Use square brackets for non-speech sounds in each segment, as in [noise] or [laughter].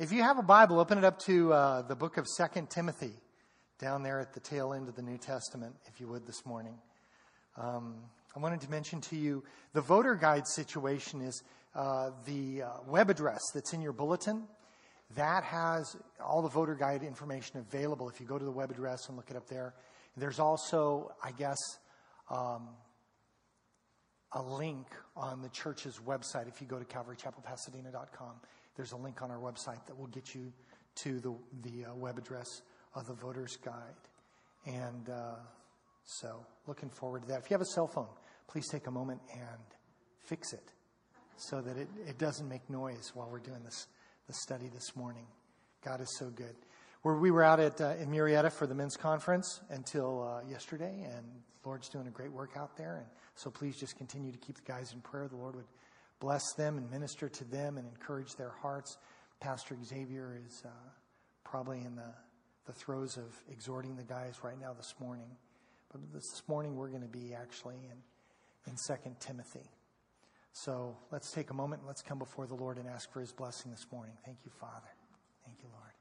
If you have a Bible, open it up to uh, the book of Second Timothy, down there at the tail end of the New Testament, if you would, this morning. Um, I wanted to mention to you the voter guide situation is uh, the uh, web address that's in your bulletin. That has all the voter guide information available if you go to the web address and look it up there. There's also, I guess, um, a link on the church's website. If you go to calvarychapelpasadena.com, there's a link on our website that will get you to the, the uh, web address of the voter's guide. And uh, so, looking forward to that. If you have a cell phone, please take a moment and fix it so that it, it doesn't make noise while we're doing this the study this morning. God is so good. Where we were out at uh, in Murrieta for the men's conference until uh, yesterday, and Lord's doing a great work out there. And so please just continue to keep the guys in prayer. The Lord would bless them and minister to them and encourage their hearts. Pastor Xavier is uh, probably in the, the throes of exhorting the guys right now this morning. But this morning we're going to be actually in, in 2 Timothy. So let's take a moment and let's come before the Lord and ask for his blessing this morning. Thank you, Father. Thank you, Lord.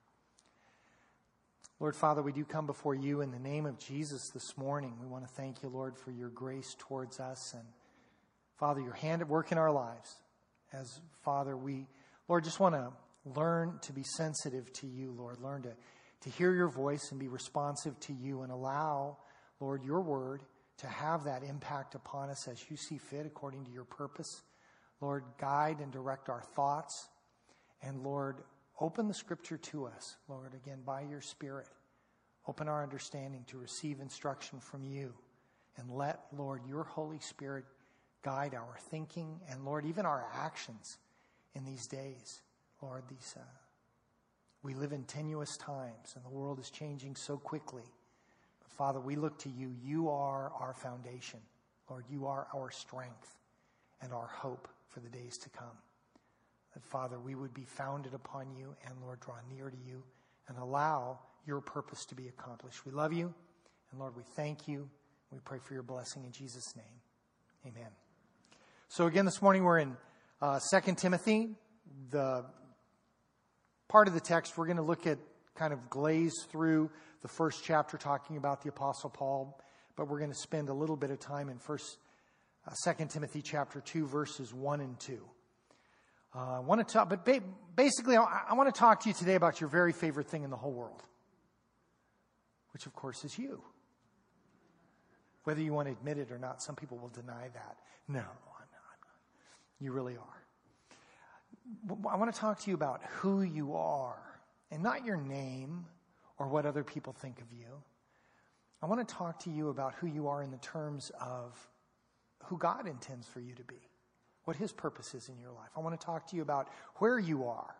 Lord Father, we do come before you in the name of Jesus this morning. We want to thank you, Lord, for your grace towards us and Father, your hand at work in our lives. As Father, we, Lord, just want to learn to be sensitive to you, Lord. Learn to, to hear your voice and be responsive to you and allow, Lord, your word to have that impact upon us as you see fit according to your purpose. Lord, guide and direct our thoughts. And Lord, open the scripture to us, Lord, again, by your Spirit. Open our understanding to receive instruction from you. And let, Lord, your Holy Spirit guide our thinking and, Lord, even our actions in these days. Lord, these, uh, we live in tenuous times and the world is changing so quickly. Father, we look to you. You are our foundation. Lord, you are our strength and our hope for the days to come. That, Father, we would be founded upon you and, Lord, draw near to you and allow your purpose to be accomplished. We love you. And, Lord, we thank you. We pray for your blessing in Jesus' name. Amen. So, again, this morning we're in uh, 2 Timothy. The part of the text we're going to look at kind of glaze through the first chapter talking about the Apostle Paul, but we're going to spend a little bit of time in First, uh, Second Timothy chapter two, verses one and two. Uh, I want to talk, but ba- basically, I, I want to talk to you today about your very favorite thing in the whole world, which of course is you. Whether you want to admit it or not, some people will deny that. No, I'm not. I'm not. You really are. I want to talk to you about who you are and not your name or what other people think of you. I want to talk to you about who you are in the terms of who God intends for you to be, what His purpose is in your life. I want to talk to you about where you are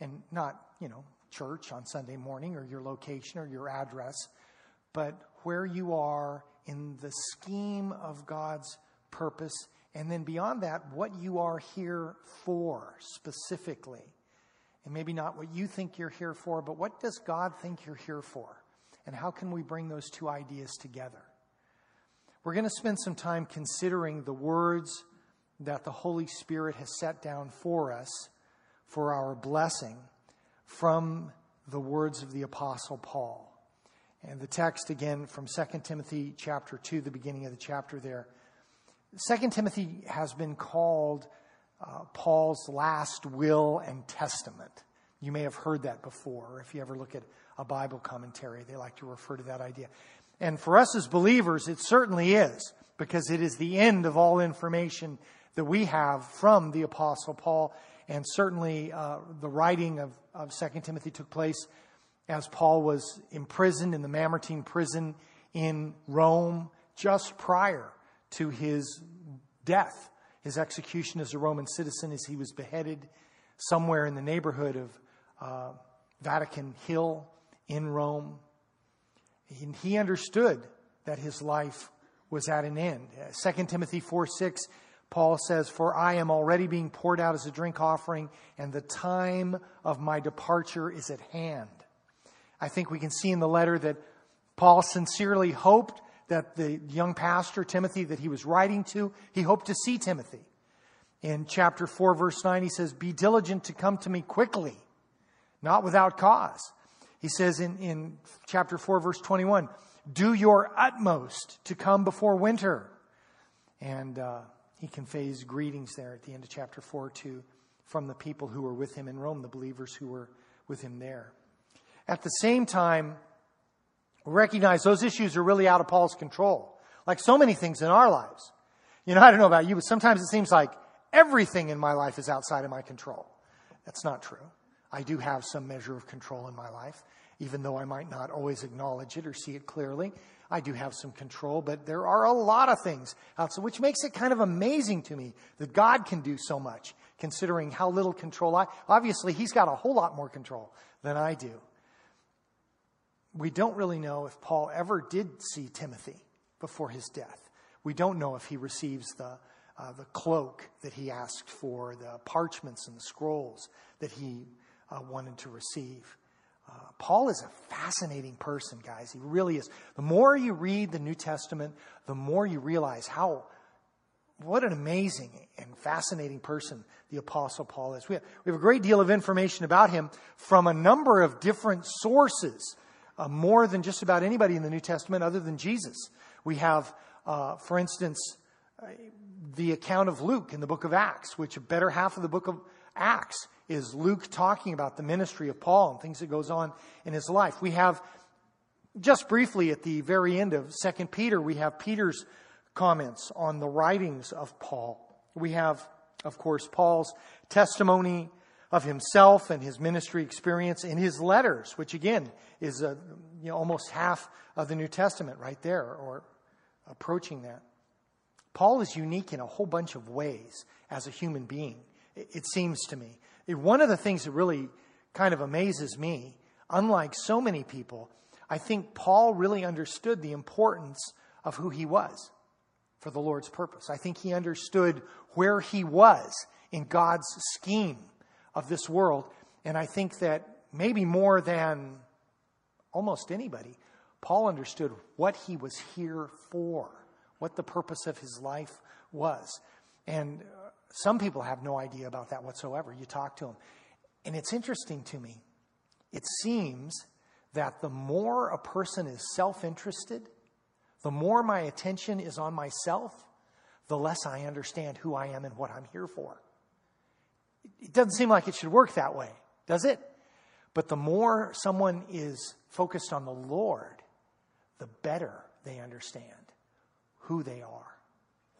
and not, you know, church on Sunday morning or your location or your address, but where you are in the scheme of God's purpose. And then beyond that, what you are here for specifically. And maybe not what you think you're here for, but what does God think you're here for? And how can we bring those two ideas together? We're going to spend some time considering the words that the Holy Spirit has set down for us for our blessing from the words of the Apostle Paul. And the text again from 2 Timothy chapter 2, the beginning of the chapter there. 2 Timothy has been called uh, Paul's last will and testament. You may have heard that before. If you ever look at a Bible commentary, they like to refer to that idea. And for us as believers, it certainly is, because it is the end of all information that we have from the Apostle Paul. And certainly uh, the writing of, of 2 Timothy took place as Paul was imprisoned in the Mamertine prison in Rome just prior to his death his execution as a Roman citizen as he was beheaded somewhere in the neighborhood of uh, Vatican Hill in Rome. And he understood that his life was at an end. 2 Timothy 4 6, Paul says, For I am already being poured out as a drink offering, and the time of my departure is at hand. I think we can see in the letter that Paul sincerely hoped that the young pastor, Timothy, that he was writing to, he hoped to see Timothy. In chapter 4, verse 9, he says, Be diligent to come to me quickly, not without cause. He says in, in chapter 4, verse 21, do your utmost to come before winter. And uh, he conveys greetings there at the end of chapter 4 to from the people who were with him in Rome, the believers who were with him there. At the same time, recognize those issues are really out of Paul's control, like so many things in our lives. You know, I don't know about you, but sometimes it seems like everything in my life is outside of my control. That's not true. I do have some measure of control in my life, even though I might not always acknowledge it or see it clearly. I do have some control, but there are a lot of things outside, which makes it kind of amazing to me that God can do so much, considering how little control I. Obviously, He's got a whole lot more control than I do. We don't really know if Paul ever did see Timothy before his death. We don't know if he receives the, uh, the cloak that he asked for, the parchments and the scrolls that he uh, wanted to receive. Uh, Paul is a fascinating person, guys. He really is. The more you read the New Testament, the more you realize how, what an amazing and fascinating person the Apostle Paul is. We have, we have a great deal of information about him from a number of different sources, uh, more than just about anybody in the New Testament other than Jesus. We have, uh, for instance, the account of Luke in the book of Acts, which a better half of the book of Acts is Luke talking about the ministry of Paul and things that goes on in his life. We have just briefly at the very end of 2 Peter, we have Peter's comments on the writings of Paul. We have, of course, Paul's testimony of himself and his ministry experience in his letters, which again is a, you know, almost half of the New Testament right there, or approaching that. Paul is unique in a whole bunch of ways as a human being, it seems to me. One of the things that really kind of amazes me, unlike so many people, I think Paul really understood the importance of who he was for the Lord's purpose. I think he understood where he was in God's scheme of this world. And I think that maybe more than almost anybody, Paul understood what he was here for, what the purpose of his life was. And uh, some people have no idea about that whatsoever. You talk to them. And it's interesting to me. It seems that the more a person is self interested, the more my attention is on myself, the less I understand who I am and what I'm here for. It doesn't seem like it should work that way, does it? But the more someone is focused on the Lord, the better they understand who they are,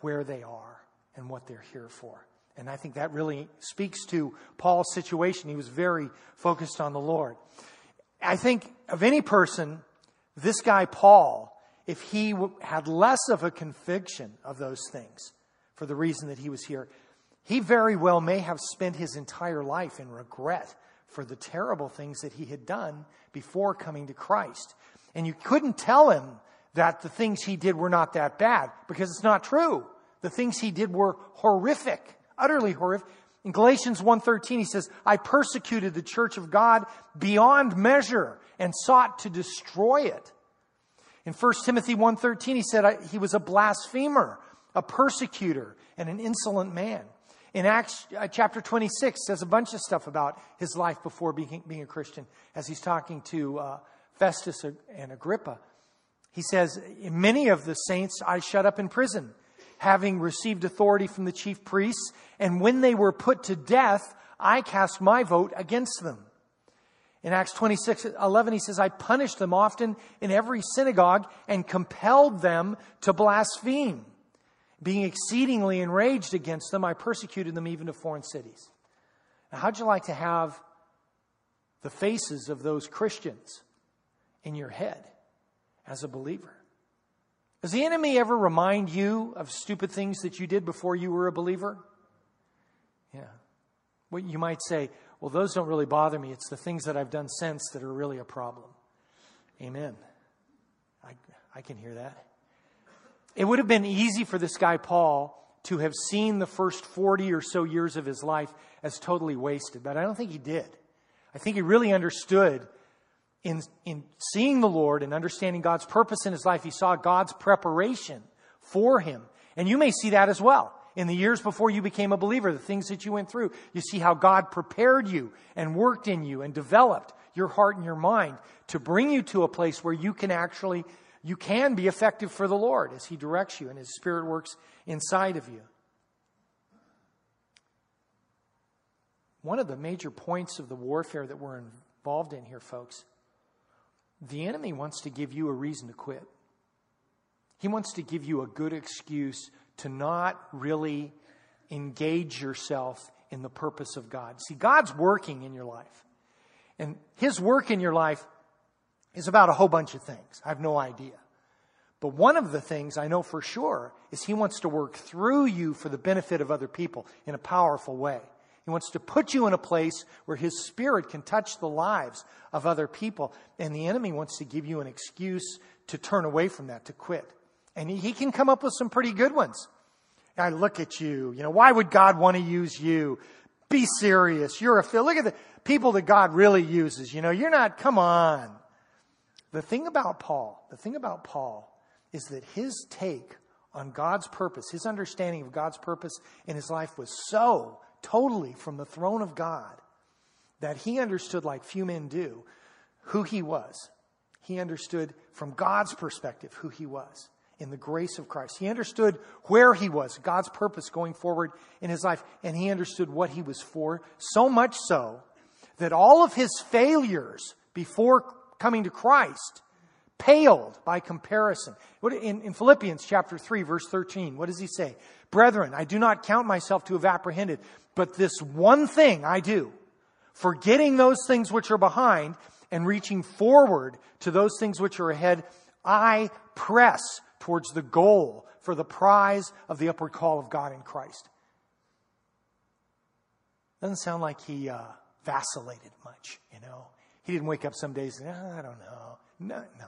where they are, and what they're here for. And I think that really speaks to Paul's situation. He was very focused on the Lord. I think of any person, this guy Paul, if he had less of a conviction of those things for the reason that he was here, he very well may have spent his entire life in regret for the terrible things that he had done before coming to Christ. And you couldn't tell him that the things he did were not that bad because it's not true. The things he did were horrific, utterly horrific. In Galatians 1:13 he says, "I persecuted the church of God beyond measure and sought to destroy it." In 1 Timothy 1:13 he said he was a blasphemer, a persecutor, and an insolent man. In Acts uh, chapter 26 says a bunch of stuff about his life before being, being a Christian as he's talking to uh, Festus and Agrippa. He says, Many of the saints I shut up in prison having received authority from the chief priests, and when they were put to death, I cast my vote against them. In Acts 26 11, he says, I punished them often in every synagogue and compelled them to blaspheme. Being exceedingly enraged against them, I persecuted them even to foreign cities. Now, how'd you like to have the faces of those Christians in your head as a believer? Does the enemy ever remind you of stupid things that you did before you were a believer? Yeah. Well, you might say, well, those don't really bother me. It's the things that I've done since that are really a problem. Amen. I, I can hear that. It would have been easy for this guy, Paul, to have seen the first 40 or so years of his life as totally wasted, but I don't think he did. I think he really understood in, in seeing the Lord and understanding God's purpose in his life, he saw God's preparation for him. And you may see that as well. in the years before you became a believer, the things that you went through. You see how God prepared you and worked in you and developed your heart and your mind to bring you to a place where you can actually, you can be effective for the Lord as He directs you and His Spirit works inside of you. One of the major points of the warfare that we're involved in here, folks, the enemy wants to give you a reason to quit. He wants to give you a good excuse to not really engage yourself in the purpose of God. See, God's working in your life. And His work in your life is about a whole bunch of things. I have no idea. But one of the things I know for sure is He wants to work through you for the benefit of other people in a powerful way. He wants to put you in a place where His Spirit can touch the lives of other people. And the enemy wants to give you an excuse to turn away from that, to quit. And he, can come up with some pretty good ones. I look at you. You know, why would God want to use you? Be serious. You're a fill. Look at the people that God really uses. You know, you're not, come on. The thing about Paul, the thing about Paul is that his take on God's purpose, his understanding of God's purpose in his life was so totally from the throne of God that he understood, like few men do, who he was. He understood from God's perspective who he was in the grace of Christ. He understood where he was, God's purpose going forward in his life, and he understood what he was for, so much so that all of his failures before coming to Christ paled by comparison. In, in, Philippians chapter 3, verse 13, what does he say? Brethren, I do not count myself to have apprehended, but this one thing I do, forgetting those things which are behind and reaching forward to those things which are ahead, I press towards the goal for the prize of the upward call of God in Christ. Doesn't sound like he uh, vacillated much, you know. He didn't wake up some days and, oh, I don't know. No, no,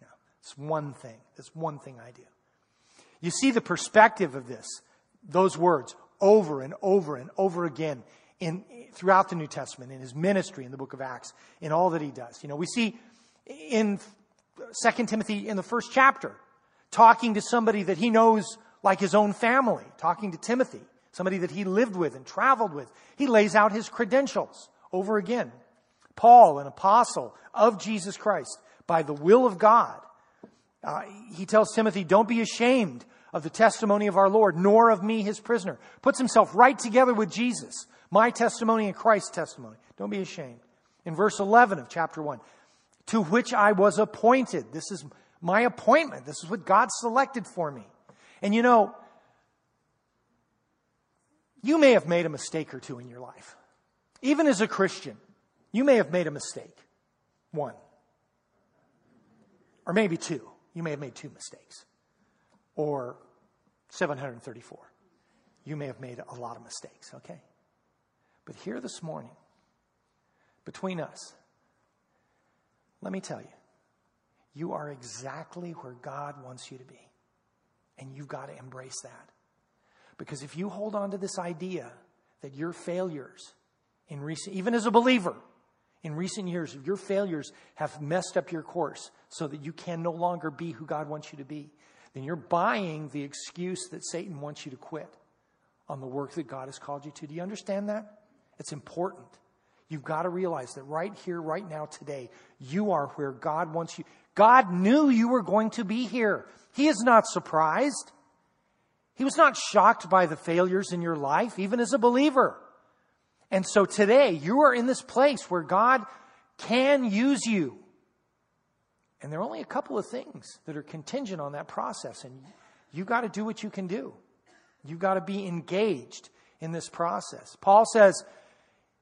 no. It's one thing. It's one thing I do. You see the perspective of this, those words, over and over and over again in, throughout the New Testament, in his ministry in the book of Acts, in all that he does. You know, we see in 2 Timothy in the first chapter, talking to somebody that he knows like his own family, talking to Timothy, somebody that he lived with and traveled with. He lays out his credentials over again. Paul, an apostle of Jesus Christ by the will of God. Uh, he tells Timothy, don't be ashamed of the testimony of our Lord, nor of me, his prisoner. Puts himself right together with Jesus, my testimony and Christ's testimony. Don't be ashamed. In verse 11 of chapter 1, to which I was appointed. This is my appointment. This is what God selected for me. And you know, you may have made a mistake or two in your life. Even as a Christian, you may have made a mistake. One. Or maybe two. You may have made two mistakes. Or 734. You may have made a lot of mistakes, okay? But here this morning, between us, let me tell you, you are exactly where God wants you to be. And you've got to embrace that. Because if you hold on to this idea that your failures in recent, even as a believer, in recent years, your failures have messed up your course so that you can no longer be who God wants you to be, then you're buying the excuse that Satan wants you to quit on the work that God has called you to. Do you understand that? It's important. You've got to realize that right here, right now, today, you are where God wants you. God knew you were going to be here. He is not surprised. He was not shocked by the failures in your life, even as a believer. And so today, you are in this place where God can use you. And there are only a couple of things that are contingent on that process. And you've got to do what you can do. You've got to be engaged in this process. Paul says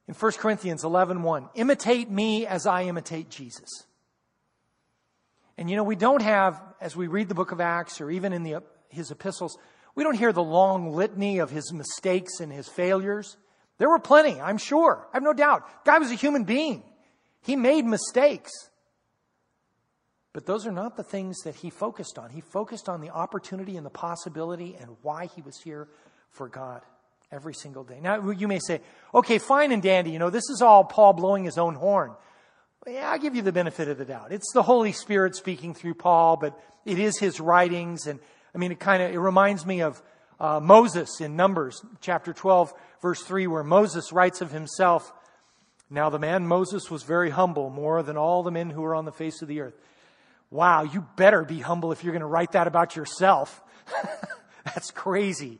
in 1 Corinthians 11 1, imitate me as I imitate Jesus. And you know, we don't have, as we read the book of Acts or even in the, his epistles, we don't hear the long litany of his mistakes and his failures. There were plenty, I'm sure. I have no doubt. Guy was a human being. He made mistakes. But those are not the things that he focused on. He focused on the opportunity and the possibility and why he was here for God every single day. Now, you may say, okay, fine and dandy. You know, this is all Paul blowing his own horn. Yeah, I'll give you the benefit of the doubt. It's the Holy Spirit speaking through Paul, but it is his writings. And I mean, it kind of, it reminds me of, uh, Moses in Numbers chapter 12, verse 3, where Moses writes of himself, Now the man Moses was very humble, more than all the men who were on the face of the earth. Wow, you better be humble if you're going to write that about yourself. [laughs] That's crazy.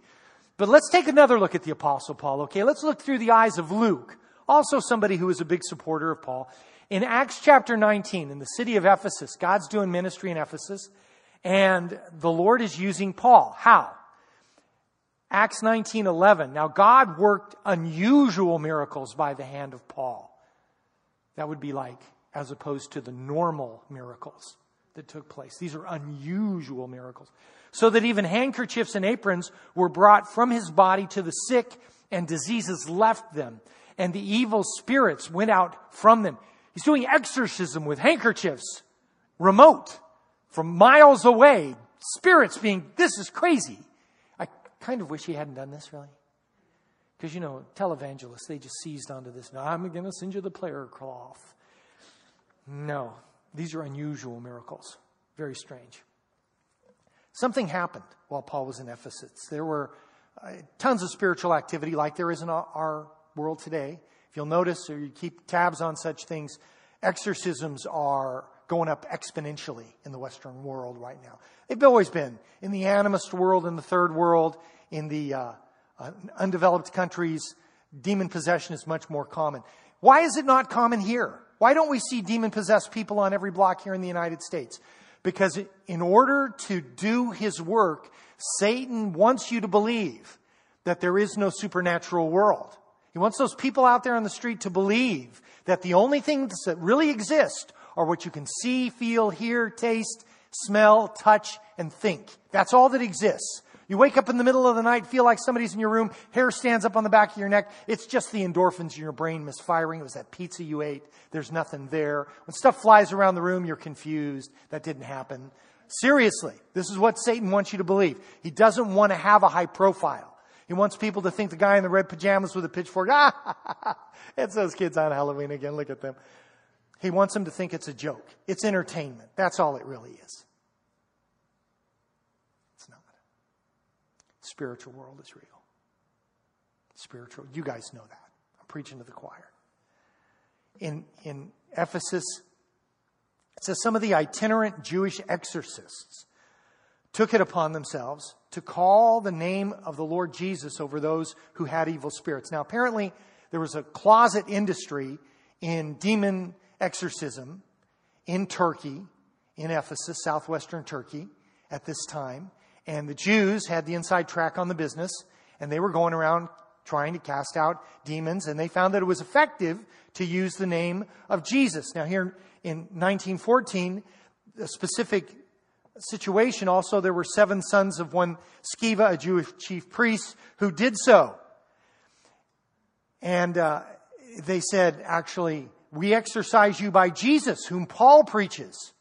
But let's take another look at the Apostle Paul, okay? Let's look through the eyes of Luke, also somebody who was a big supporter of Paul. In Acts chapter 19, in the city of Ephesus, God's doing ministry in Ephesus, and the Lord is using Paul. How? Acts 19:11. Now God worked unusual miracles by the hand of Paul. That would be like as opposed to the normal miracles that took place. These are unusual miracles. So that even handkerchiefs and aprons were brought from his body to the sick and diseases left them and the evil spirits went out from them. He's doing exorcism with handkerchiefs, remote, from miles away, spirits being, this is crazy kind of wish he hadn't done this, really. Because, you know, televangelists, they just seized onto this. No, I'm going to send you the prayer cloth. No, these are unusual miracles. Very strange. Something happened while Paul was in Ephesus. There were uh, tons of spiritual activity like there is in our world today. If you'll notice or you keep tabs on such things, exorcisms are going up exponentially in the Western world right now. They've always been in the animist world, in the third world, in the uh, uh, undeveloped countries. Demon possession is much more common. Why is it not common here? Why don't we see demon possessed people on every block here in the United States? Because in order to do his work, Satan wants you to believe that there is no supernatural world. He wants those people out there on the street to believe that the only things that really exist are what you can see, feel, hear, taste, smell, touch, and think. That's all that exists. You wake up in the middle of the night, feel like somebody's in your room, hair stands up on the back of your neck. It's just the endorphins in your brain misfiring. It was that pizza you ate. There's nothing there. When stuff flies around the room, you're confused. That didn't happen. Seriously, this is what Satan wants you to believe. He doesn't want to have a high profile. He wants people to think the guy in the red pajamas with a pitchfork, [laughs] ah, [laughs] it's those kids on Halloween again. Look at them. He wants them to think it's a joke. It's entertainment. That's all it really is. It's not. The spiritual world is real. Spiritual. You guys know that. I'm preaching to the choir. In, in Ephesus, it says some of the itinerant Jewish exorcists took it upon themselves to call the name of the Lord Jesus over those who had evil spirits. Now, apparently, there was a closet industry in demon exorcism in Turkey, in Ephesus, southwestern Turkey, at this time. And the Jews had the inside track on the business, and they were going around trying to cast out demons, and they found that it was effective to use the name of Jesus. Now, here in 1914, a specific situation also, there were seven sons of one Sceva, a Jewish chief priest, who did so. And uh, they said, actually, we exorcise you by Jesus, whom Paul preaches.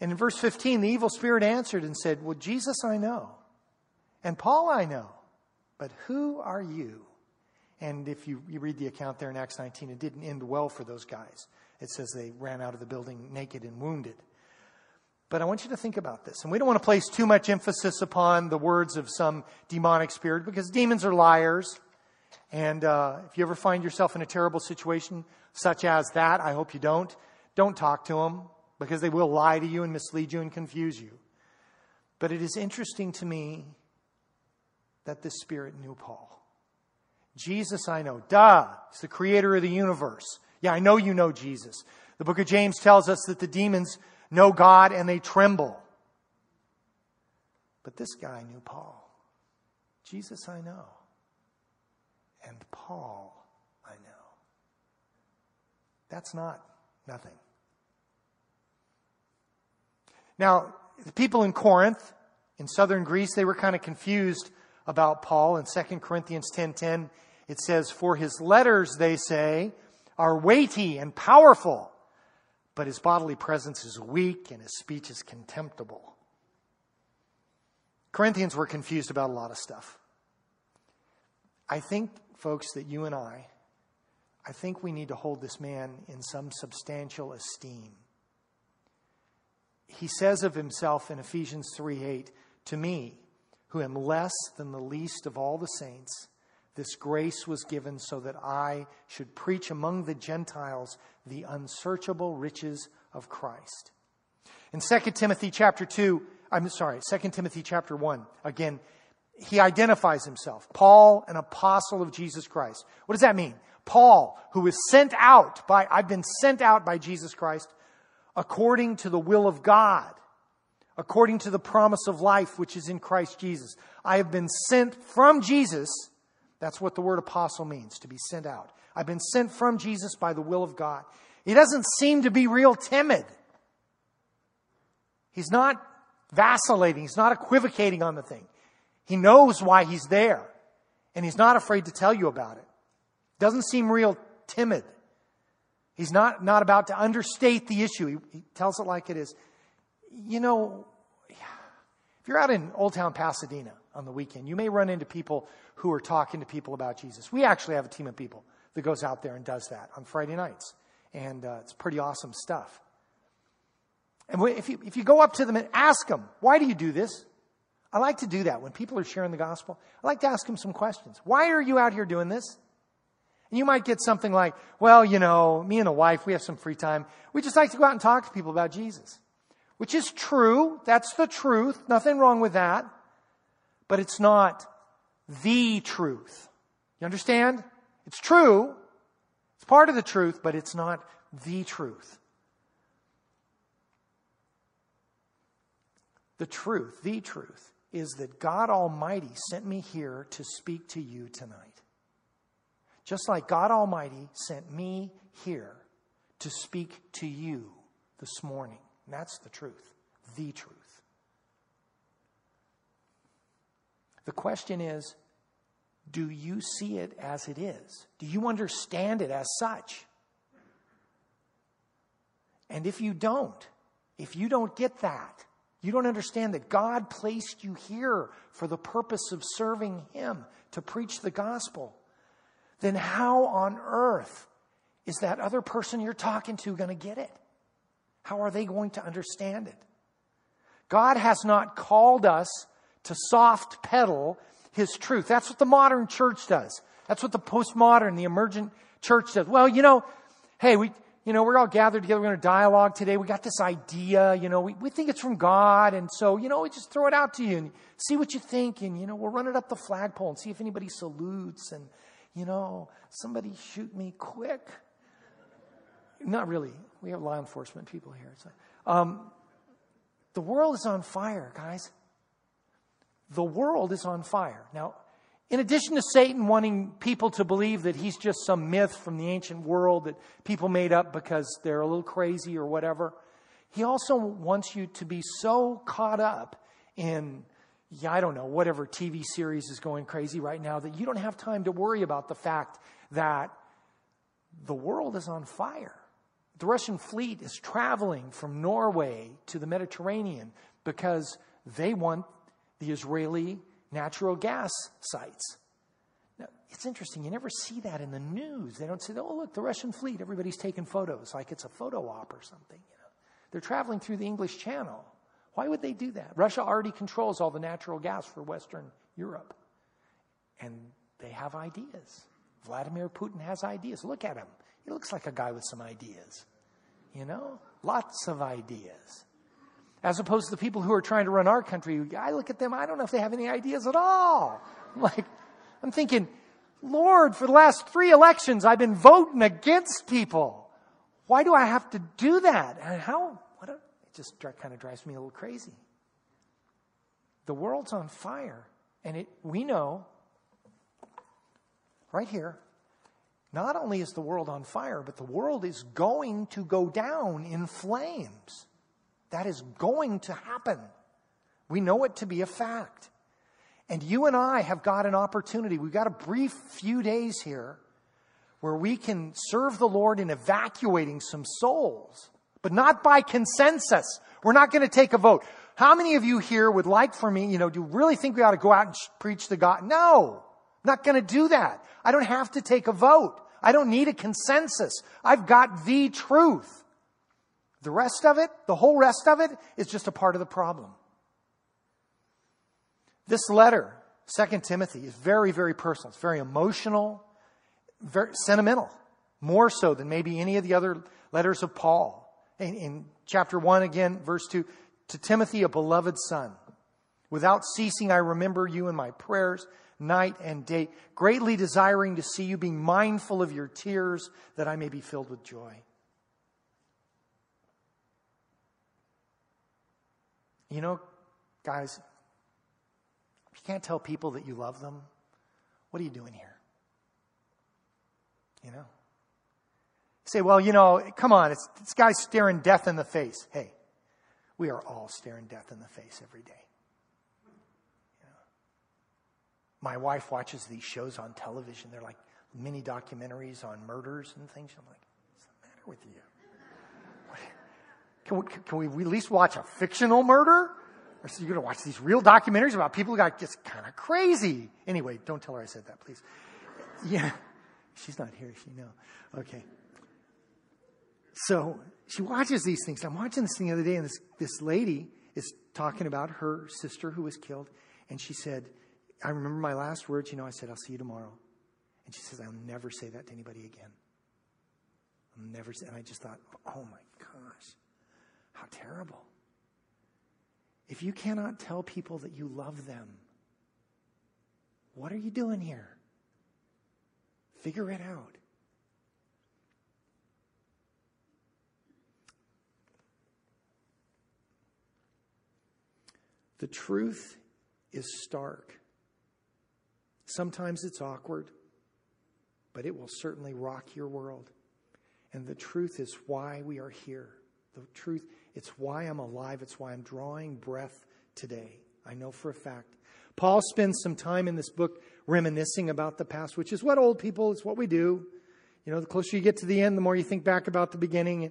And in verse 15, the evil spirit answered and said, Well, Jesus I know, and Paul I know, but who are you? And if you, you read the account there in Acts 19, it didn't end well for those guys. It says they ran out of the building naked and wounded. But I want you to think about this. And we don't want to place too much emphasis upon the words of some demonic spirit because demons are liars. And uh, if you ever find yourself in a terrible situation such as that, I hope you don't, don't talk to them because they will lie to you and mislead you and confuse you. But it is interesting to me that this spirit knew Paul. Jesus, I know. Duh. He's the creator of the universe. Yeah, I know you know Jesus. The book of James tells us that the demons know God and they tremble. But this guy knew Paul. Jesus, I know and Paul I know. That's not nothing. Now, the people in Corinth, in southern Greece, they were kind of confused about Paul. In 2 Corinthians 10:10, it says, "For his letters, they say, are weighty and powerful, but his bodily presence is weak and his speech is contemptible." Corinthians were confused about a lot of stuff. I think folks, that you and I, I think we need to hold this man in some substantial esteem. He says of himself in Ephesians 3 8, to me, who am less than the least of all the saints, this grace was given so that I should preach among the Gentiles the unsearchable riches of Christ. In 2 Timothy chapter 2, I'm sorry, 2 Timothy chapter 1, again, he identifies himself. Paul, an apostle of Jesus Christ. What does that mean? Paul, who was sent out by, I've been sent out by Jesus Christ according to the will of God according to the promise of life which is in Christ Jesus. I have been sent from Jesus. That's what the word apostle means, to be sent out. I've been sent from Jesus by the will of God. He doesn't seem to be real timid. He's not vacillating. He's not equivocating on the thing. He knows why he's there. And he's not afraid to tell you about it. Doesn't seem real timid. He's not, not about to understate the issue. He, he tells it like it is. You know, if you're out in Old Town Pasadena on the weekend, you may run into people who are talking to people about Jesus. We actually have a team of people that goes out there and does that on Friday nights. And uh, it's pretty awesome stuff. And if you, if you go up to them and ask them, why do you do this? I like to do that when people are sharing the gospel. I like to ask them some questions. Why are you out here doing this? And you might get something like, well, you know, me and the wife, we have some free time. We just like to go out and talk to people about Jesus which is true. That's the truth. Nothing wrong with that. But it's not the truth. You understand? It's true. It's part of the truth, but it's not the truth. The truth, the truth, is that God Almighty sent me here to speak to you tonight. Just like God Almighty sent me here to speak to you this morning. And that's the truth, the truth. The question is do you see it as it is? Do you understand it as such? And if you don't, if you don't get that, you don't understand that God placed you here for the purpose of serving Him, to preach the gospel, then how on earth is that other person you're talking to going to get it? How are they going to understand it? God has not called us to soft pedal his truth. That's what the modern church does. That's what the postmodern, the emergent church does. Well, you know, hey, we, you know, we're all gathered together. We're going to dialogue today. We got this idea, you know, we, we think it's from God. And so, you know, we just throw it out to you and see what you think. And, you know, we'll run it up the flagpole and see if anybody salutes. And, you know, somebody shoot me quick. Not really. We have law enforcement people here. So, um, the world is on fire, guys. The world is on fire. Now, in addition to Satan wanting people to believe that he's just some myth from the ancient world that people made up because they're a little crazy or whatever, he also wants you to be so caught up in, yeah, I don't know, whatever TV series is going crazy right now that you don't have time to worry about the fact that the world is on fire. The Russian fleet is traveling from Norway to the Mediterranean because they want the Israeli natural gas sites. Now, it's interesting. You never see that in the news. They don't say, oh, look, the Russian fleet, everybody's taking photos like it's a photo op or something. You know? They're traveling through the English Channel. Why would they do that? Russia already controls all the natural gas for Western Europe. And they have ideas. Vladimir Putin has ideas. Look at him. He looks like a guy with some ideas. You know, lots of ideas. As opposed to the people who are trying to run our country, I look at them, I don't know if they have any ideas at all. I'm like, I'm thinking, Lord, for the last three elections, I've been voting against people. Why do I have to do that? And how? What a, it just kind of drives me a little crazy. The world's on fire, and it, we know right here not only is the world on fire, but the world is going to go down in flames. That is going to happen. We know it to be a fact. And you and I have got an opportunity. We've got a brief few days here where we can serve the Lord in evacuating some souls, but not by consensus. We're not going to take a vote. How many of you here would like for me, you know, do you really think we ought to go out and preach the God? No. Not going to do that. I don't have to take a vote. I don't need a consensus. I've got the truth. The rest of it, the whole rest of it, is just a part of the problem. This letter, 2 Timothy, is very, very personal. It's very emotional, very sentimental, more so than maybe any of the other letters of Paul. In, in chapter 1, again, verse 2, to Timothy, a beloved son. Without ceasing, I remember you in my prayers night and day, greatly desiring to see you, being mindful of your tears, that I may be filled with joy. You know, guys, if you can't tell people that you love them, what are you doing here? You know? say, well, you know, come on, it's, this guy's staring death in the face. Hey, we are all staring death in the face every day. My wife watches these shows on television. They're like mini documentaries on murders and things. I'm like, what's the matter with you? Can we, can we at least watch a fictional murder? Or so you're going to watch these real documentaries about people who got just kind of crazy. Anyway, don't tell her I said that, please. Yeah. She's not here. She know. Okay. So she watches these things. I'm watching this thing the other day, and this, this lady is talking about her sister who was killed. And she said, I remember my last words, you know, I said, I'll see you tomorrow. And she says, I'll never say that to anybody again. I'll never say, and I just thought, oh my gosh, how terrible. If you cannot tell people that you love them, what are you doing here? Figure it out. The truth is stark. Sometimes it's awkward, but it will certainly rock your world. And the truth is why we are here. The truth, it's why I'm alive. It's why I'm drawing breath today. I know for a fact. Paul spends some time in this book reminiscing about the past, which is what old people, it's what we do. You know, the closer you get to the end, the more you think back about the beginning.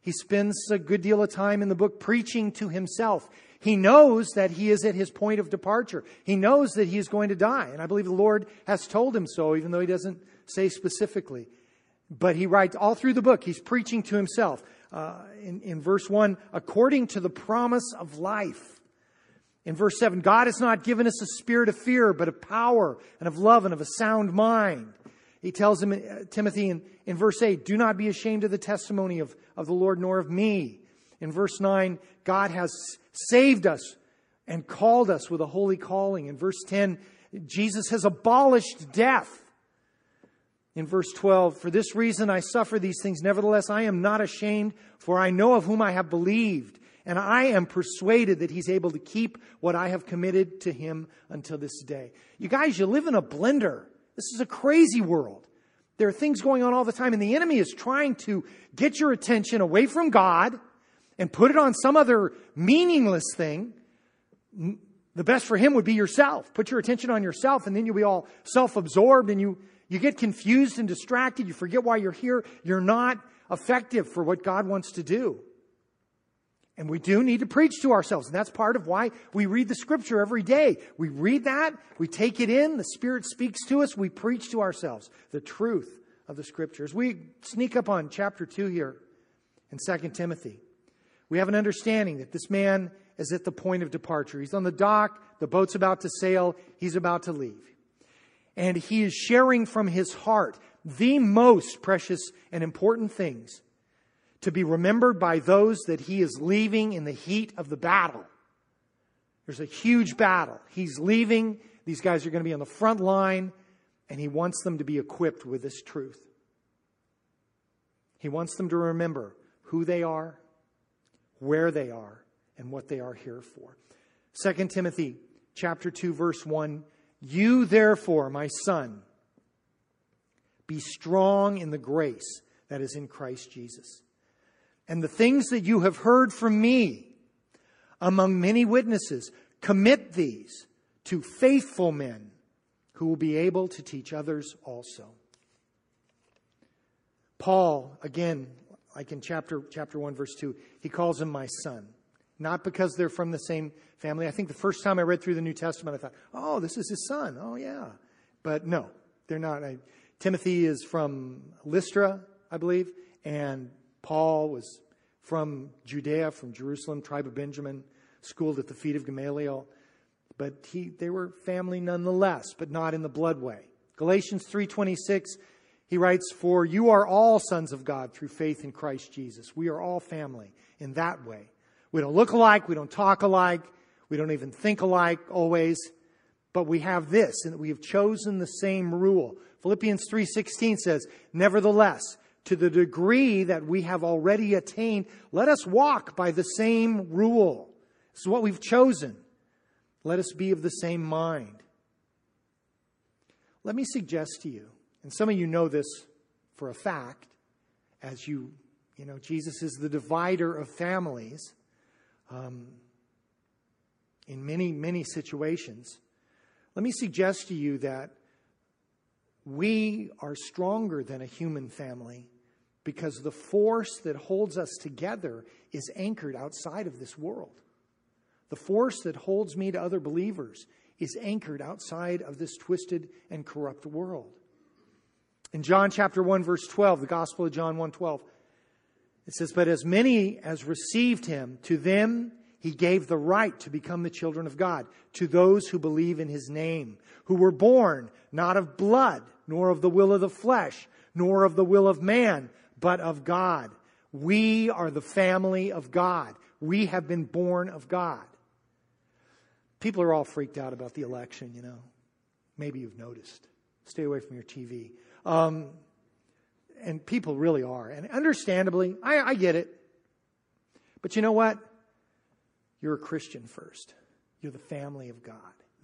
He spends a good deal of time in the book preaching to himself. He knows that he is at his point of departure. He knows that he is going to die. And I believe the Lord has told him so, even though he doesn't say specifically. But he writes all through the book, he's preaching to himself. Uh, in, in verse 1, according to the promise of life. In verse 7, God has not given us a spirit of fear, but of power and of love and of a sound mind. He tells him, uh, Timothy in, in verse 8, do not be ashamed of the testimony of, of the Lord nor of me. In verse 9, God has saved us and called us with a holy calling. In verse 10, Jesus has abolished death. In verse 12, for this reason I suffer these things. Nevertheless, I am not ashamed, for I know of whom I have believed, and I am persuaded that he's able to keep what I have committed to him until this day. You guys, you live in a blender. This is a crazy world. There are things going on all the time, and the enemy is trying to get your attention away from God and put it on some other meaningless thing, the best for him would be yourself. Put your attention on yourself, and then you'll be all self absorbed and you, you get confused and distracted. You forget why you're here. You're not effective for what God wants to do. And we do need to preach to ourselves. And that's part of why we read the scripture every day. We read that, we take it in, the Spirit speaks to us, we preach to ourselves the truth of the scriptures. We sneak up on chapter 2 here in 2 Timothy we have an understanding that this man is at the point of departure. He's on the dock, the boat's about to sail, he's about to leave. And he is sharing from his heart the most precious and important things to be remembered by those that he is leaving in the heat of the battle. There's a huge battle. He's leaving. These guys are going to be on the front line, and he wants them to be equipped with this truth. He wants them to remember who they are, where they are, and what they are here for. 2 Timothy chapter 2 verse 1, you therefore, my son, be strong in the grace that is in Christ Jesus. And the things that you have heard from me among many witnesses, commit these to faithful men who will be able to teach others also. Paul, again, like in chapter, chapter 1, verse 2, he calls him my son. Not because they're from the same family. I think the first time I read through the New Testament, I thought, oh, this is his son. Oh, yeah. But no, they're not. I, Timothy is from Lystra, I believe, and Paul was from Judea, from Jerusalem, tribe of Benjamin, schooled at the feet of Gamaliel. but he, they were family nonetheless, but not in the blood way. Galatians 3:26 he writes for you are all sons of God through faith in Christ Jesus. We are all family in that way. We don't look alike, we don't talk alike, we don't even think alike always, but we have this and we have chosen the same rule. Philippians 3:16 says, "Nevertheless, to the degree that we have already attained, let us walk by the same rule." This is what we've chosen. Let us be of the same mind. Let me suggest to you, and some of you know this for a fact, as you, you know, Jesus is the divider of families um, in many, many situations. Let me suggest to you that we are stronger than a human family because the force that holds us together is anchored outside of this world. The force that holds me to other believers is anchored outside of this twisted and corrupt world. In John chapter 1 verse 12, the Gospel of John 1:12, it says, "But as many as received him, to them he gave the right to become the children of God, to those who believe in his name, who were born not of blood, nor of the will of the flesh, nor of the will of man, but of God." We are the family of God. We have been born of God. People are all freaked out about the election, you know. Maybe you've noticed. Stay away from your TV. Um, and people really are. And understandably, I, I get it. But you know what? You're a Christian first. You're the family of God.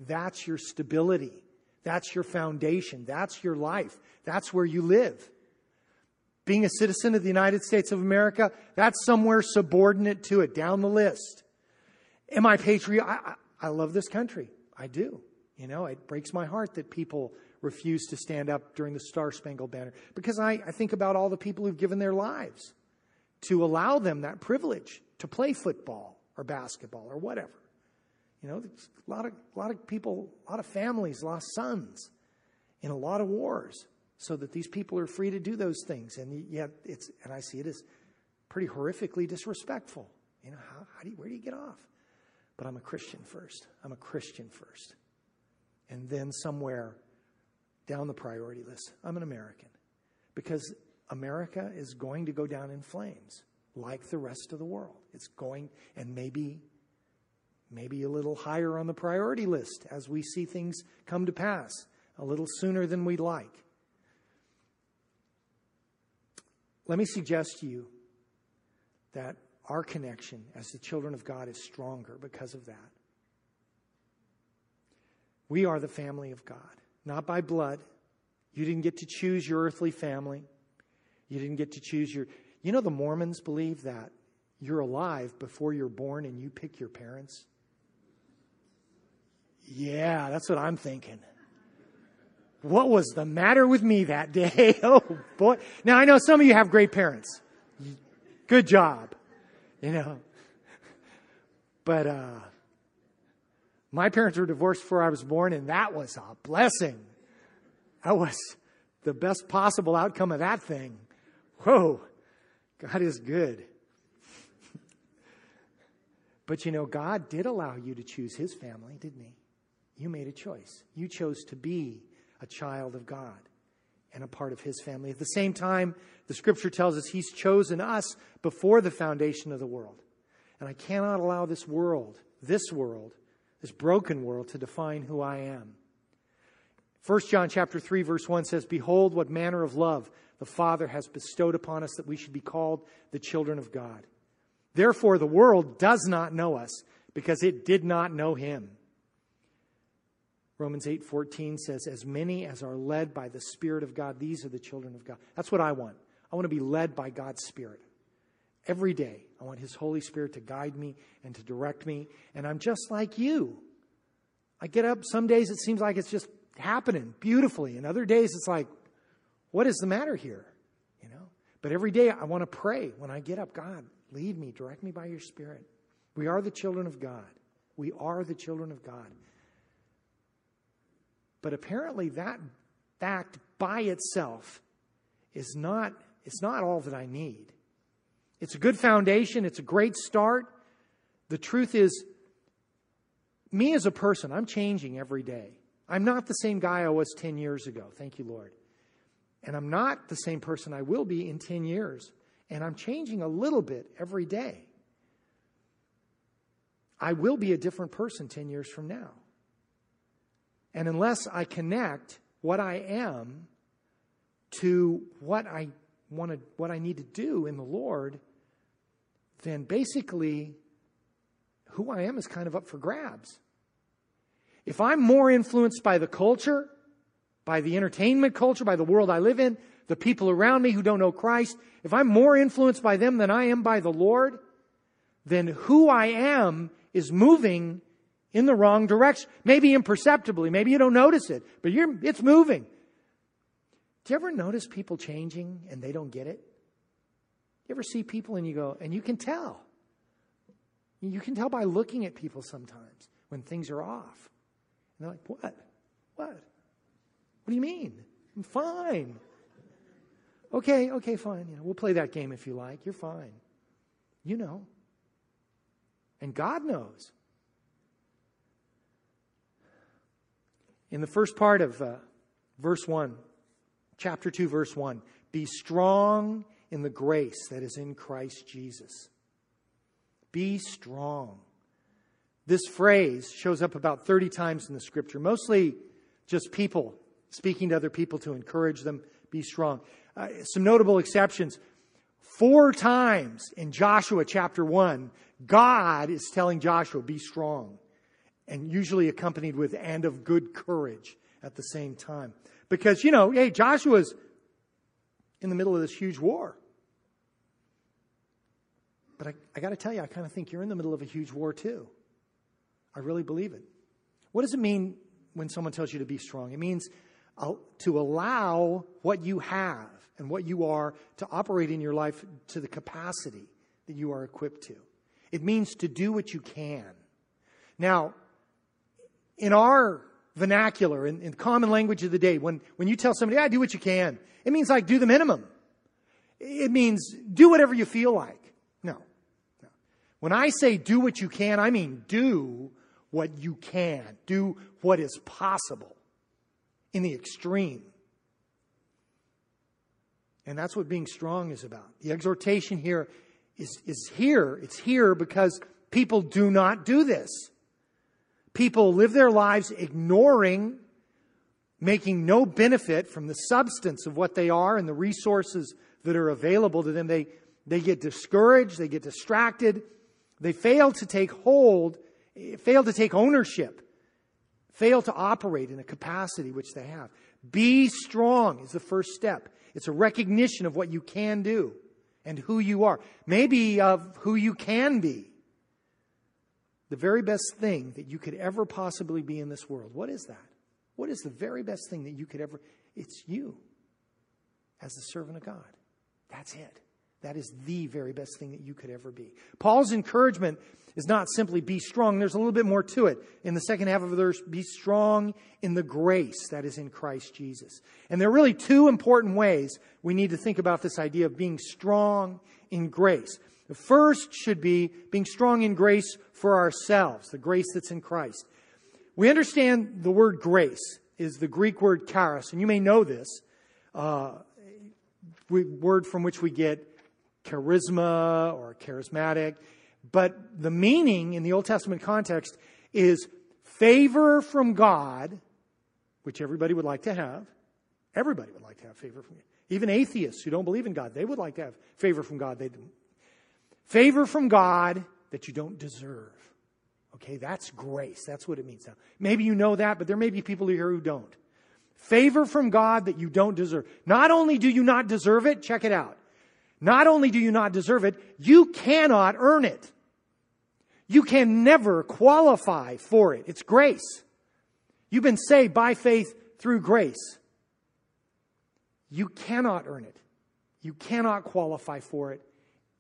That's your stability. That's your foundation. That's your life. That's where you live. Being a citizen of the United States of America, that's somewhere subordinate to it, down the list. Am I patriot? I, I love this country. I do. You know, it breaks my heart that people refuse to stand up during the Star Spangled Banner because I, I think about all the people who've given their lives to allow them that privilege to play football or basketball or whatever. You know, a lot of, a lot of people, a lot of families lost sons in a lot of wars so that these people are free to do those things. And yet it's, and I see it as pretty horrifically disrespectful. You know, how, how do you, where do you get off? But I'm a Christian first. I'm a Christian first. And then somewhere down the priority list, I'm an American. Because America is going to go down in flames like the rest of the world. It's going, and maybe, maybe a little higher on the priority list as we see things come to pass a little sooner than we'd like. Let me suggest to you that our connection as the children of God is stronger because of that. We are the family of God, not by blood. You didn't get to choose your earthly family. You didn't get to choose your. You know, the Mormons believe that you're alive before you're born and you pick your parents. Yeah, that's what I'm thinking. What was the matter with me that day? [laughs] Oh boy. Now I know some of you have great parents. Good job you know. But uh, my parents were divorced before I was born, and that was a blessing. That was the best possible outcome of that thing. Whoa, God is good. [laughs] but you know, God did allow you to choose His family, didn't He? You made a choice. You chose to be a child of God and a part of his family. At the same time, the scripture tells us he's chosen us before the foundation of the world. And I cannot allow this world, this world, this broken world to define who I am. 1 John chapter 3 verse 1 says, "Behold what manner of love the Father has bestowed upon us that we should be called the children of God. Therefore the world does not know us because it did not know him." Romans 8:14 says as many as are led by the spirit of God these are the children of God. That's what I want. I want to be led by God's spirit. Every day I want his holy spirit to guide me and to direct me and I'm just like you. I get up some days it seems like it's just happening beautifully and other days it's like what is the matter here? You know? But every day I want to pray when I get up, God, lead me, direct me by your spirit. We are the children of God. We are the children of God. But apparently, that fact by itself is not, it's not all that I need. It's a good foundation, it's a great start. The truth is, me as a person, I'm changing every day. I'm not the same guy I was 10 years ago. Thank you, Lord. And I'm not the same person I will be in 10 years. And I'm changing a little bit every day. I will be a different person 10 years from now. And unless I connect what I am to what I want to, what I need to do in the Lord, then basically who I am is kind of up for grabs. If I'm more influenced by the culture, by the entertainment culture, by the world I live in, the people around me who don't know Christ, if I'm more influenced by them than I am by the Lord, then who I am is moving in the wrong direction. Maybe imperceptibly, maybe you don't notice it, but it's moving. Do you ever notice people changing and they don't get it? You ever see people and you go, and you can tell. You can tell by looking at people sometimes when things are off. And they're like, what? What? What do you mean? I'm fine. Okay, okay, fine. You know, we'll play that game if you like. You're fine. You know. And God knows. In the first part of uh, verse 1, chapter 2, verse 1, be strong in the grace that is in Christ Jesus. Be strong. This phrase shows up about 30 times in the scripture, mostly just people speaking to other people to encourage them, be strong. Uh, some notable exceptions. Four times in Joshua chapter 1, God is telling Joshua, be strong and usually accompanied with and of good courage at the same time. Because, you know, hey, Joshua's in the middle of this huge war. But I, I got to tell you, I kind of think you're in the middle of a huge war too. I really believe it. What does it mean when someone tells you to be strong? It means uh, to allow what you have and what you are to operate in your life to the capacity that you are equipped to. It means to do what you can. Now, in our vernacular, in, in common language of the day, when, when you tell somebody, I do what you can, it means like do the minimum. It means do whatever you feel like. When I say do what you can, I mean do what you can. Do what is possible in the extreme. And that's what being strong is about. The exhortation here is, is here. It's here because people do not do this. People live their lives ignoring, making no benefit from the substance of what they are and the resources that are available to them. They, they get discouraged, they get distracted, they fail to take hold, fail to take ownership, fail to operate in a capacity which they have. Be strong is the first step. It's a recognition of what you can do and who you are. Maybe of who you can be the very best thing that you could ever possibly be in this world. What is that? What is the very best thing that you could ever? It's you as the servant of God. That's it. That is the very best thing that you could ever be. Paul's encouragement is not simply be strong. There's a little bit more to it. In the second half of the verse, be strong in the grace that is in Christ Jesus. And there are really two important ways we need to think about this idea of being strong in grace. The first should be being strong in grace for ourselves, the grace that's in Christ. We understand the word grace is the Greek word charis, and you may know this, uh, word from which we get charisma or charismatic. But the meaning in the Old Testament context is favor from God, which everybody would like to have. Everybody would like to have favor from God. Even atheists who don't believe in God, they would like to have favor from God. They Favor from God that you don't deserve. Okay, that's grace. That's what it means. Now, maybe you know that, but there may be people here who don't. Favor from God that you don't deserve. Not only do you not deserve it, check it out. Not only do you not deserve it, you cannot earn it. You can never qualify for it. It's grace. You've been saved by faith through grace. You cannot earn it. You cannot qualify for it.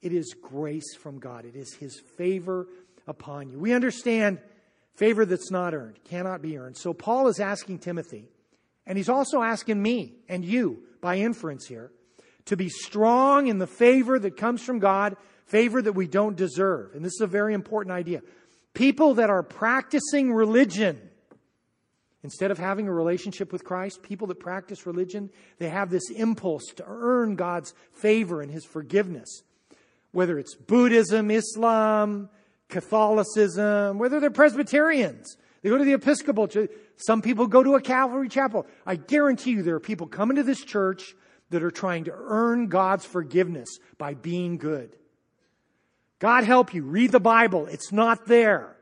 It is grace from God. It is His favor upon you. We understand favor that's not earned, cannot be earned. So Paul is asking Timothy, and he's also asking me and you by inference here, to be strong in the favor that comes from God, favor that we don't deserve. And this is a very important idea. People that are practicing religion, instead of having a relationship with Christ, people that practice religion, they have this impulse to earn God's favor and His forgiveness. Whether it's Buddhism, Islam, Catholicism, whether they're Presbyterians, they go to the Episcopal church. Some people go to a Calvary chapel. I guarantee you there are people coming to this church that are trying to earn God's forgiveness by being good. God help you. Read the Bible. It's not there.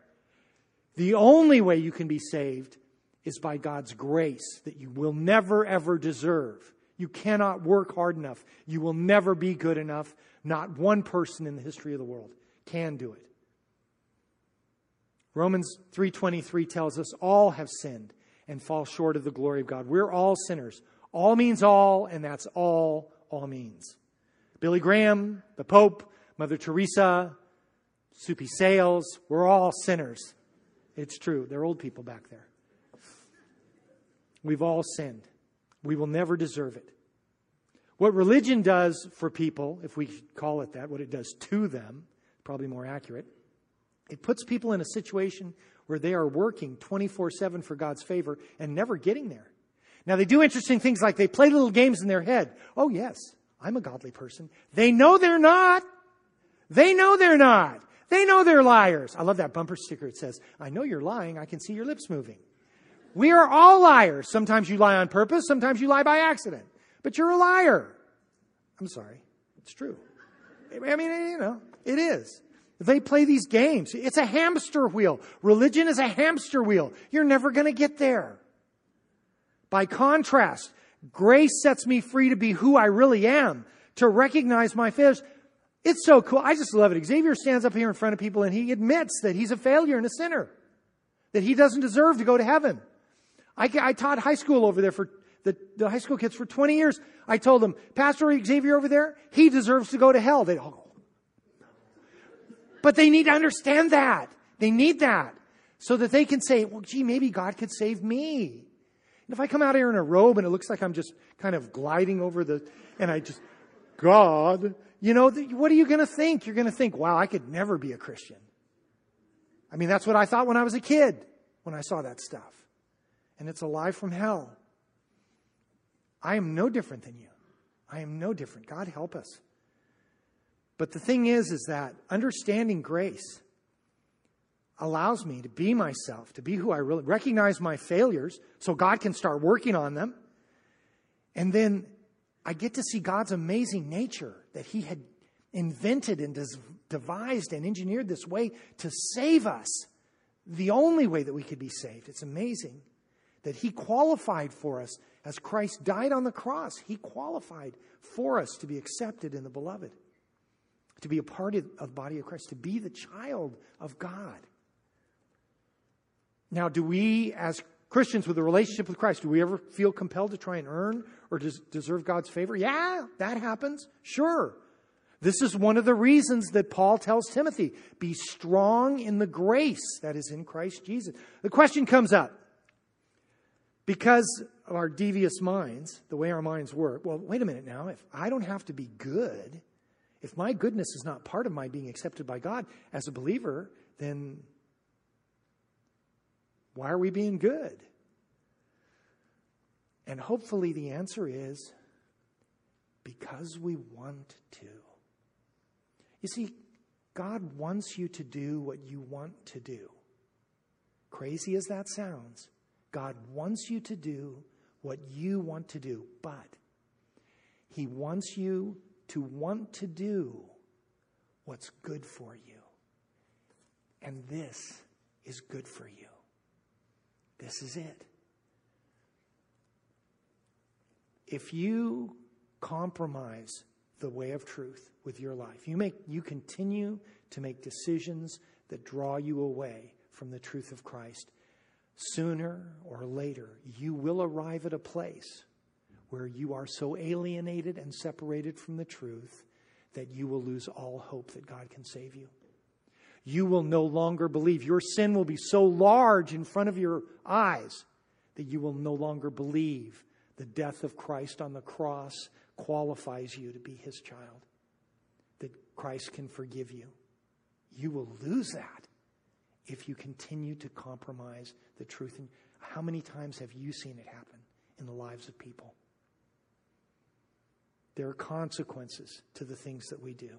The only way you can be saved is by God's grace that you will never ever deserve. You cannot work hard enough. You will never be good enough. Not one person in the history of the world can do it. Romans 3:23 tells us all have sinned and fall short of the glory of God. We're all sinners. All means all, and that's all all means. Billy Graham, the Pope, Mother Teresa, Soupy Sales, we're all sinners. It's true. They're old people back there. We've all sinned. We will never deserve it. What religion does for people, if we call it that, what it does to them, probably more accurate, it puts people in a situation where they are working 24 7 for God's favor and never getting there. Now, they do interesting things like they play little games in their head. Oh, yes, I'm a godly person. They know they're not. They know they're not. They know they're liars. I love that bumper sticker. It says, I know you're lying. I can see your lips moving. We are all liars. Sometimes you lie on purpose. Sometimes you lie by accident. But you're a liar. I'm sorry. It's true. I mean, you know, it is. They play these games. It's a hamster wheel. Religion is a hamster wheel. You're never going to get there. By contrast, grace sets me free to be who I really am, to recognize my failures. It's so cool. I just love it. Xavier stands up here in front of people and he admits that he's a failure and a sinner, that he doesn't deserve to go to heaven. I, I taught high school over there for the, the, high school kids for 20 years. I told them, Pastor Xavier over there, he deserves to go to hell. They all but they need to understand that. They need that so that they can say, well, gee, maybe God could save me. And if I come out here in a robe and it looks like I'm just kind of gliding over the, and I just, God, you know, what are you going to think? You're going to think, wow, I could never be a Christian. I mean, that's what I thought when I was a kid, when I saw that stuff. And it's a lie from hell. I am no different than you. I am no different. God help us. But the thing is, is that understanding grace allows me to be myself, to be who I really recognize my failures so God can start working on them. And then I get to see God's amazing nature that He had invented and devised and engineered this way to save us. The only way that we could be saved. It's amazing that He qualified for us as Christ died on the cross. He qualified for us to be accepted in the beloved to be a part of the body of Christ, to be the child of God. Now, do we, as Christians with a relationship with Christ, do we ever feel compelled to try and earn or deserve God's favor? Yeah, that happens. Sure. This is one of the reasons that Paul tells Timothy be strong in the grace that is in Christ Jesus. The question comes up because of our devious minds, the way our minds work. Well, wait a minute now. If I don't have to be good if my goodness is not part of my being accepted by God as a believer, then why are we being good? And hopefully the answer is because we want to. You see, God wants you to do what you want to do. Crazy as that sounds, God wants you to do what you want to do, but He wants you to want to do what's good for you. And this is good for you. This is it. If you compromise the way of truth with your life, you make you continue to make decisions that draw you away from the truth of Christ, sooner or later you will arrive at a place where you are so alienated and separated from the truth that you will lose all hope that God can save you. You will no longer believe. Your sin will be so large in front of your eyes that you will no longer believe the death of Christ on the cross qualifies you to be his child, that Christ can forgive you. You will lose that if you continue to compromise the truth. And how many times have you seen it happen in the lives of people? There are consequences to the things that we do.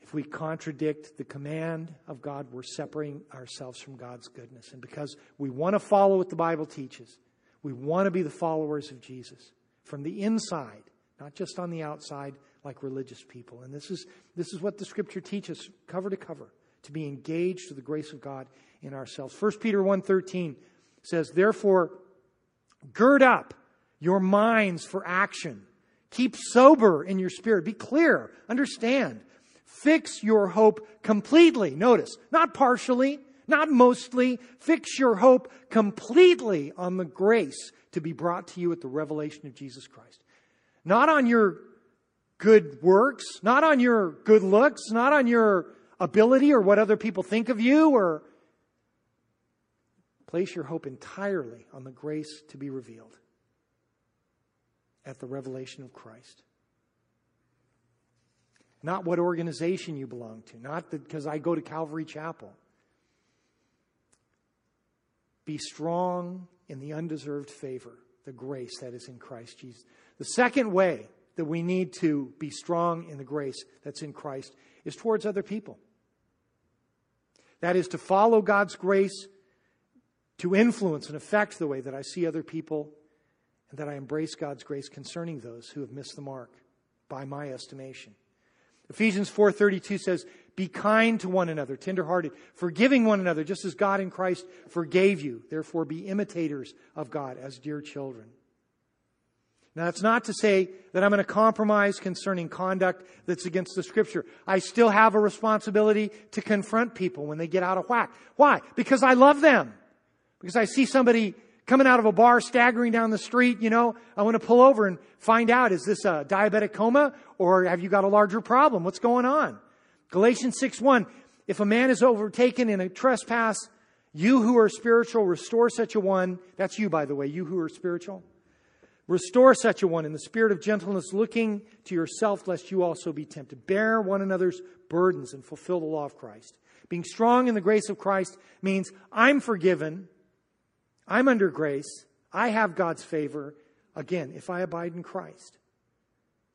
If we contradict the command of God, we're separating ourselves from God's goodness. And because we want to follow what the Bible teaches, we want to be the followers of Jesus from the inside, not just on the outside like religious people. And this is, this is what the scripture teaches cover to cover to be engaged to the grace of God in ourselves. 1 Peter 1:13 says, "Therefore gird up your minds for action. Keep sober in your spirit. Be clear, understand. Fix your hope completely. Notice, not partially, not mostly. Fix your hope completely on the grace to be brought to you at the revelation of Jesus Christ. Not on your good works, not on your good looks, not on your ability or what other people think of you, or place your hope entirely on the grace to be revealed at the revelation of Christ. Not what organization you belong to, not because I go to Calvary Chapel. Be strong in the undeserved favor, the grace that is in Christ Jesus. The second way that we need to be strong in the grace that's in Christ is towards other people. That is to follow God's grace, to influence and affect the way that I see other people, and that I embrace God's grace concerning those who have missed the mark by my estimation. Ephesians 4:32 says, "Be kind to one another, tenderhearted, forgiving one another, just as God in Christ forgave you. Therefore be imitators of God as dear children." Now, that's not to say that I'm going to compromise concerning conduct that's against the scripture. I still have a responsibility to confront people when they get out of whack. Why? Because I love them. Because I see somebody coming out of a bar, staggering down the street, you know, I want to pull over and find out, is this a diabetic coma or have you got a larger problem? What's going on? Galatians 6 1, if a man is overtaken in a trespass, you who are spiritual, restore such a one. That's you, by the way, you who are spiritual. Restore such a one in the spirit of gentleness, looking to yourself, lest you also be tempted. Bear one another's burdens and fulfill the law of Christ. Being strong in the grace of Christ means I'm forgiven, I'm under grace, I have God's favor, again, if I abide in Christ.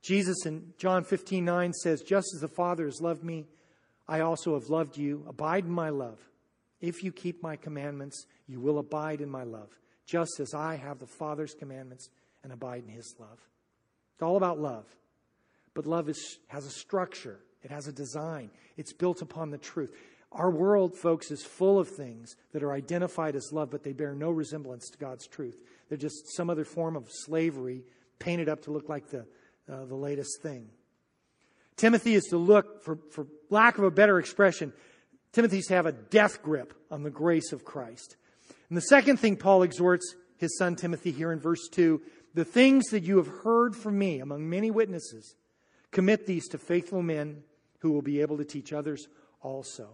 Jesus in John 15 9 says, Just as the Father has loved me, I also have loved you. Abide in my love. If you keep my commandments, you will abide in my love, just as I have the Father's commandments and abide in his love. It's all about love. But love is, has a structure, it has a design, it's built upon the truth. Our world, folks, is full of things that are identified as love, but they bear no resemblance to God's truth. They're just some other form of slavery painted up to look like the, uh, the latest thing. Timothy is to look, for, for lack of a better expression, Timothy's to have a death grip on the grace of Christ. And the second thing Paul exhorts his son Timothy here in verse 2 the things that you have heard from me among many witnesses, commit these to faithful men who will be able to teach others also.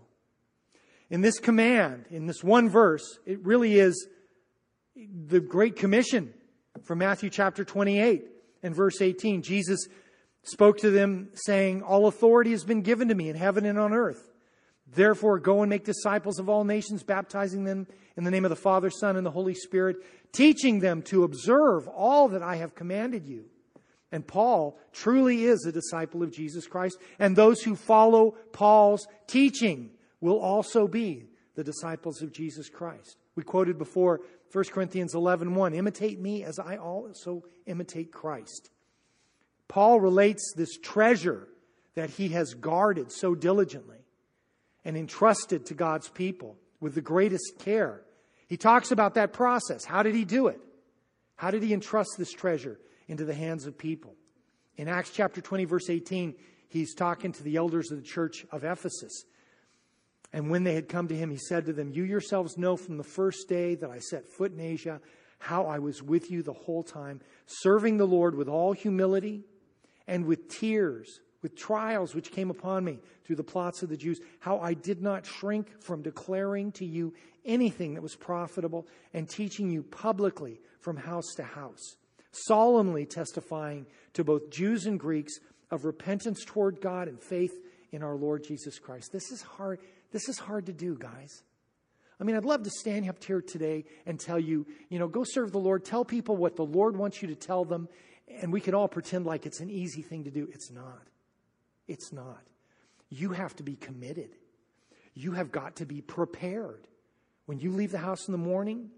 In this command, in this one verse, it really is the Great Commission from Matthew chapter 28 and verse 18. Jesus spoke to them saying, All authority has been given to me in heaven and on earth. Therefore, go and make disciples of all nations, baptizing them in the name of the Father, Son, and the Holy Spirit, teaching them to observe all that I have commanded you. And Paul truly is a disciple of Jesus Christ, and those who follow Paul's teaching will also be the disciples of Jesus Christ. We quoted before 1 Corinthians 11 1, imitate me as I also imitate Christ. Paul relates this treasure that he has guarded so diligently and entrusted to God's people with the greatest care he talks about that process. How did he do it? How did he entrust this treasure into the hands of people? In Acts chapter 20, verse 18, he's talking to the elders of the church of Ephesus. And when they had come to him, he said to them, You yourselves know from the first day that I set foot in Asia how I was with you the whole time, serving the Lord with all humility and with tears with trials which came upon me through the plots of the Jews, how I did not shrink from declaring to you anything that was profitable and teaching you publicly from house to house, solemnly testifying to both Jews and Greeks of repentance toward God and faith in our Lord Jesus Christ. This is hard. This is hard to do, guys. I mean, I'd love to stand up here today and tell you, you know, go serve the Lord. Tell people what the Lord wants you to tell them. And we can all pretend like it's an easy thing to do. It's not. It's not. You have to be committed. You have got to be prepared. When you leave the house in the morning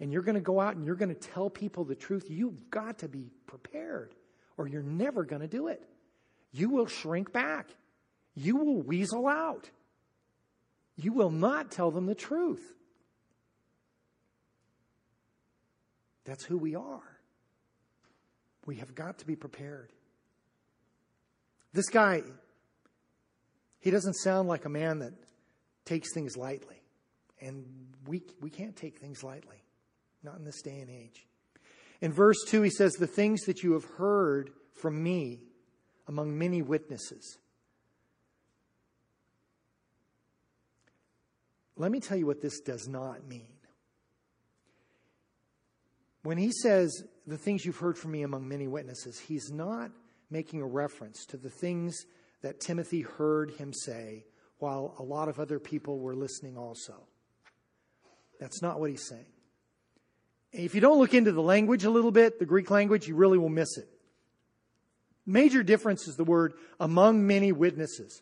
and you're going to go out and you're going to tell people the truth, you've got to be prepared or you're never going to do it. You will shrink back. You will weasel out. You will not tell them the truth. That's who we are. We have got to be prepared. This guy, he doesn't sound like a man that takes things lightly. And we, we can't take things lightly, not in this day and age. In verse 2, he says, The things that you have heard from me among many witnesses. Let me tell you what this does not mean. When he says, the things you've heard from me among many witnesses, he's not making a reference to the things that Timothy heard him say while a lot of other people were listening also. That's not what he's saying. If you don't look into the language a little bit, the Greek language, you really will miss it. Major difference is the word among many witnesses.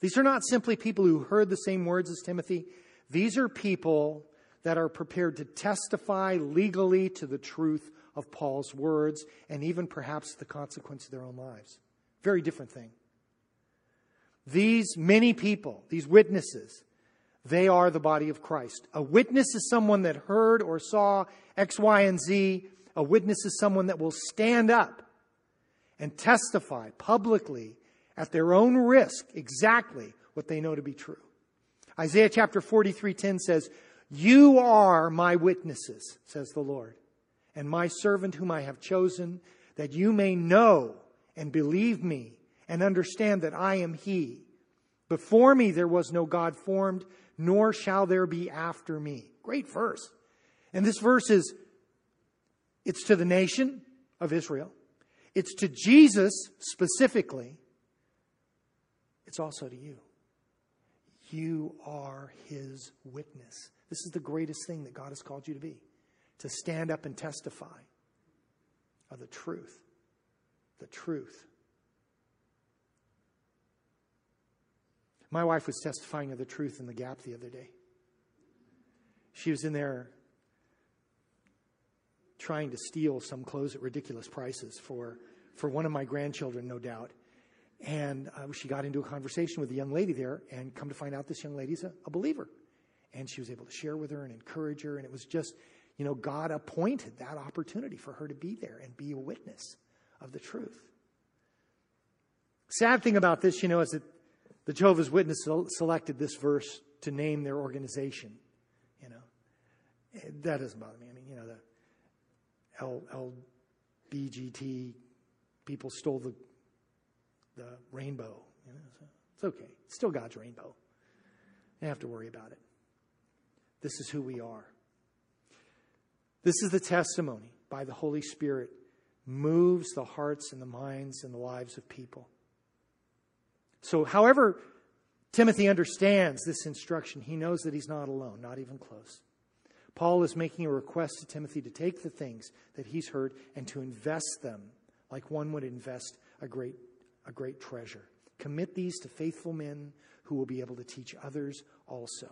These are not simply people who heard the same words as Timothy. These are people that are prepared to testify legally to the truth of Paul's words and even perhaps the consequence of their own lives. Very different thing. These many people, these witnesses, they are the body of Christ. A witness is someone that heard or saw X, Y, and Z. A witness is someone that will stand up and testify publicly at their own risk exactly what they know to be true. Isaiah chapter 43:10 says, "You are my witnesses," says the Lord, "and my servant whom I have chosen, that you may know and believe me and understand that I am he. Before me there was no God formed, nor shall there be after me." Great verse. And this verse is it's to the nation of Israel. It's to Jesus specifically it's also to you. You are his witness. This is the greatest thing that God has called you to be to stand up and testify of the truth. The truth. My wife was testifying of the truth in the gap the other day. She was in there trying to steal some clothes at ridiculous prices for, for one of my grandchildren, no doubt. And uh, she got into a conversation with a young lady there, and come to find out, this young lady's a, a believer. And she was able to share with her and encourage her. And it was just, you know, God appointed that opportunity for her to be there and be a witness of the truth. Sad thing about this, you know, is that the Jehovah's Witness selected this verse to name their organization. You know, that doesn't bother me. I mean, you know, the LBGT people stole the the rainbow. You know, so it's okay. It's still God's rainbow. You don't have to worry about it. This is who we are. This is the testimony by the Holy Spirit moves the hearts and the minds and the lives of people. So, however, Timothy understands this instruction, he knows that he's not alone, not even close. Paul is making a request to Timothy to take the things that he's heard and to invest them like one would invest a great a great treasure. Commit these to faithful men who will be able to teach others also.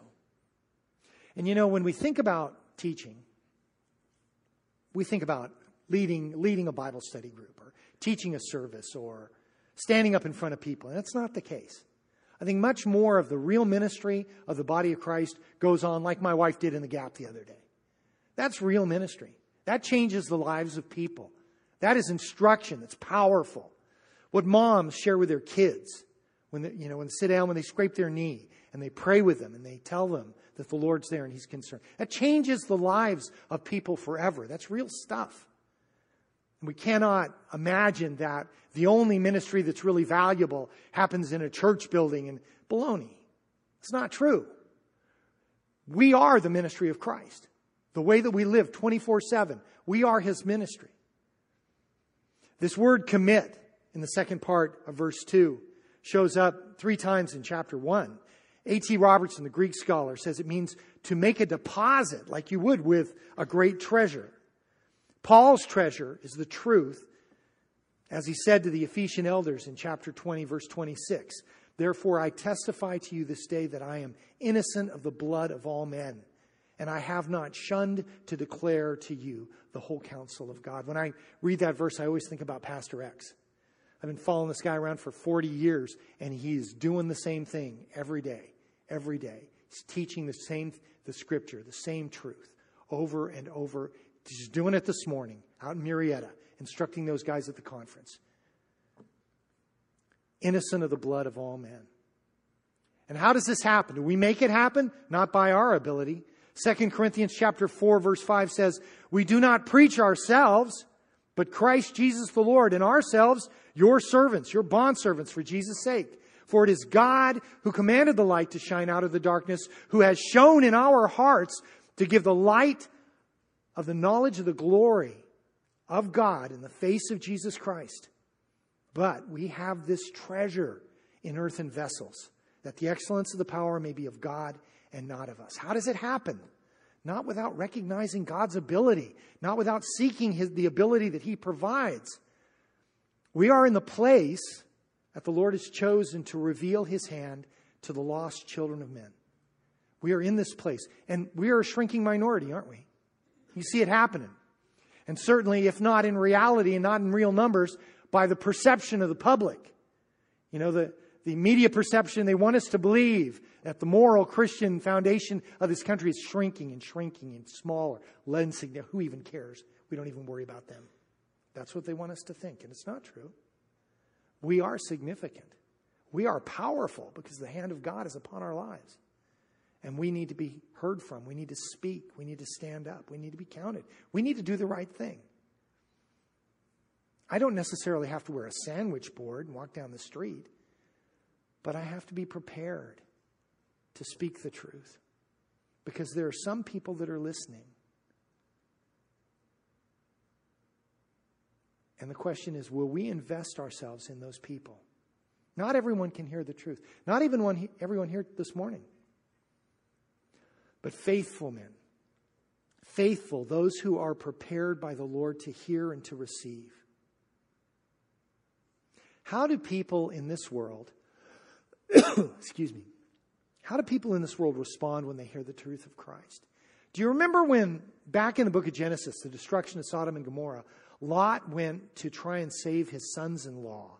And you know, when we think about teaching, we think about leading, leading a Bible study group or teaching a service or standing up in front of people. And that's not the case. I think much more of the real ministry of the body of Christ goes on like my wife did in the gap the other day. That's real ministry. That changes the lives of people. That is instruction that's powerful. What moms share with their kids when they, you know when they sit down when they scrape their knee and they pray with them and they tell them that the Lord's there and He's concerned. That changes the lives of people forever. That's real stuff. And we cannot imagine that the only ministry that's really valuable happens in a church building in baloney. It's not true. We are the ministry of Christ. The way that we live 24 7, we are His ministry. This word commit in the second part of verse 2 shows up three times in chapter 1. A.T. Robertson, the Greek scholar, says it means to make a deposit like you would with a great treasure. Paul's treasure is the truth, as he said to the Ephesian elders in chapter 20, verse 26. Therefore, I testify to you this day that I am innocent of the blood of all men, and I have not shunned to declare to you the whole counsel of God. When I read that verse, I always think about Pastor X. I've been following this guy around for 40 years, and he's doing the same thing every day, every day. He's teaching the same, the scripture, the same truth over and over. He's doing it this morning out in Murrieta, instructing those guys at the conference innocent of the blood of all men. And how does this happen? Do we make it happen? Not by our ability. 2 Corinthians chapter 4 verse 5 says, "We do not preach ourselves, but Christ Jesus the Lord, and ourselves your servants, your bondservants for Jesus' sake. For it is God who commanded the light to shine out of the darkness, who has shown in our hearts to give the light of the knowledge of the glory of God in the face of Jesus Christ. But we have this treasure in earthen vessels, that the excellence of the power may be of God and not of us. How does it happen? Not without recognizing God's ability, not without seeking his, the ability that He provides. We are in the place that the Lord has chosen to reveal His hand to the lost children of men. We are in this place, and we are a shrinking minority, aren't we? You see it happening. And certainly, if not in reality and not in real numbers, by the perception of the public. You know, the, the media perception, they want us to believe that the moral Christian foundation of this country is shrinking and shrinking and smaller, significant. Who even cares? We don't even worry about them. That's what they want us to think, and it's not true. We are significant. We are powerful because the hand of God is upon our lives. And we need to be heard from. We need to speak. We need to stand up. We need to be counted. We need to do the right thing. I don't necessarily have to wear a sandwich board and walk down the street, but I have to be prepared to speak the truth because there are some people that are listening. And the question is will we invest ourselves in those people? Not everyone can hear the truth, not even one, everyone here this morning. But faithful men, faithful, those who are prepared by the Lord to hear and to receive. How do people in this world, [coughs] excuse me, how do people in this world respond when they hear the truth of Christ? Do you remember when, back in the book of Genesis, the destruction of Sodom and Gomorrah, Lot went to try and save his sons in law?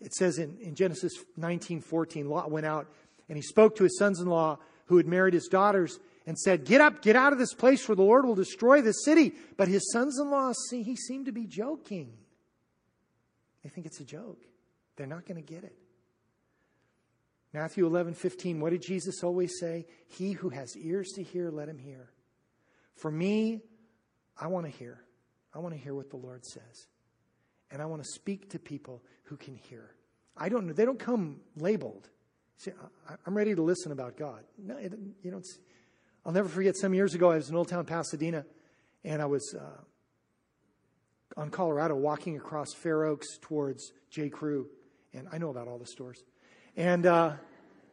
It says in, in Genesis 19 14, Lot went out and he spoke to his sons in law who had married his daughters and said, Get up, get out of this place, for the Lord will destroy this city. But his sons in law, he seemed to be joking. They think it's a joke. They're not going to get it. Matthew 11, 15, what did Jesus always say? He who has ears to hear, let him hear. For me, I want to hear. I want to hear what the Lord says. And I want to speak to people who can hear. I don't know. They don't come labeled. See, I'm ready to listen about God. No, you don't. I'll never forget some years ago, I was in Old Town Pasadena, and I was uh, on Colorado, walking across Fair Oaks towards J. Crew, and I know about all the stores. And uh,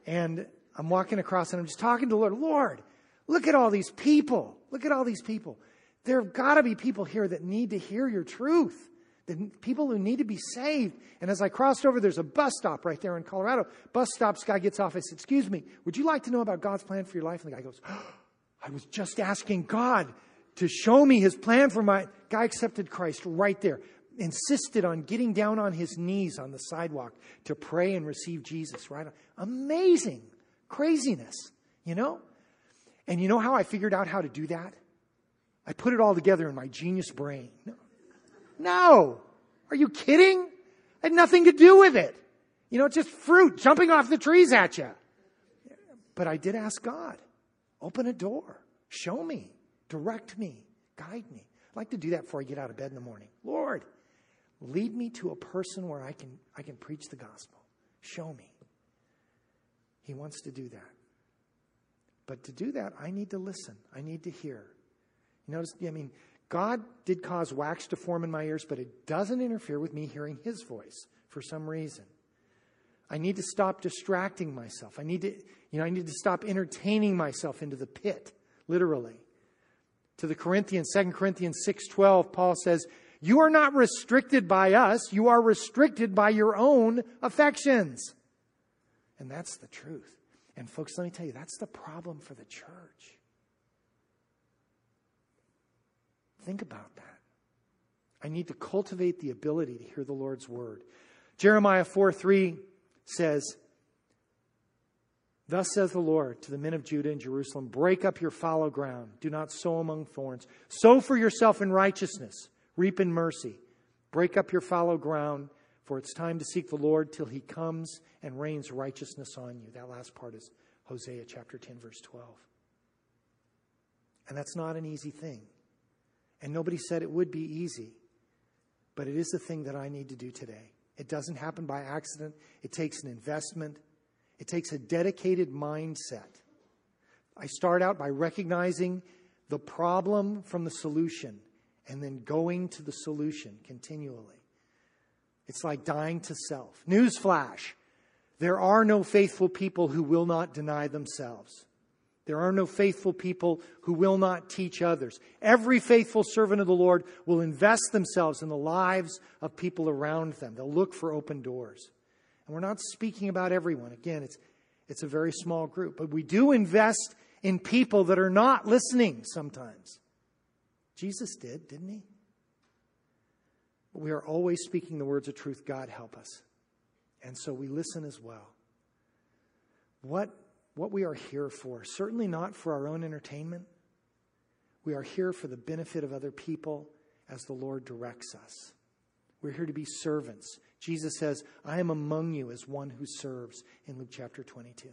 and I'm walking across, and I'm just talking to the Lord. Lord, look at all these people. Look at all these people. There have got to be people here that need to hear your truth. The people who need to be saved. And as I crossed over, there's a bus stop right there in Colorado. Bus stops, guy gets off. I said, Excuse me, would you like to know about God's plan for your life? And the guy goes, oh, [gasps] I was just asking God to show me his plan for my guy accepted Christ right there. Insisted on getting down on his knees on the sidewalk to pray and receive Jesus, right? Amazing craziness, you know? And you know how I figured out how to do that? I put it all together in my genius brain. No. Are you kidding? I had nothing to do with it. You know, it's just fruit jumping off the trees at you. But I did ask God, open a door, show me. Direct me, guide me. I'd like to do that before I get out of bed in the morning. Lord, lead me to a person where I can, I can preach the gospel. Show me. He wants to do that. But to do that, I need to listen. I need to hear. You notice, I mean, God did cause wax to form in my ears, but it doesn't interfere with me hearing His voice for some reason. I need to stop distracting myself. I need to, you know, I need to stop entertaining myself into the pit, literally. To the Corinthians, 2 Corinthians 6:12, Paul says, "You are not restricted by us, you are restricted by your own affections." And that's the truth. And folks, let me tell you, that's the problem for the church. Think about that. I need to cultivate the ability to hear the Lord's word. Jeremiah 4 3 says, Thus says the Lord to the men of Judah and Jerusalem Break up your fallow ground. Do not sow among thorns. Sow for yourself in righteousness. Reap in mercy. Break up your fallow ground, for it's time to seek the Lord till he comes and rains righteousness on you. That last part is Hosea chapter 10, verse 12. And that's not an easy thing. And nobody said it would be easy. But it is the thing that I need to do today. It doesn't happen by accident, it takes an investment, it takes a dedicated mindset. I start out by recognizing the problem from the solution and then going to the solution continually. It's like dying to self. Newsflash there are no faithful people who will not deny themselves. There are no faithful people who will not teach others. Every faithful servant of the Lord will invest themselves in the lives of people around them. They'll look for open doors. And we're not speaking about everyone. Again, it's, it's a very small group. But we do invest in people that are not listening sometimes. Jesus did, didn't he? But we are always speaking the words of truth. God help us. And so we listen as well. What what we are here for. Certainly not for our own entertainment. We are here for the benefit of other people as the Lord directs us. We're here to be servants. Jesus says, I am among you as one who serves in Luke chapter 22.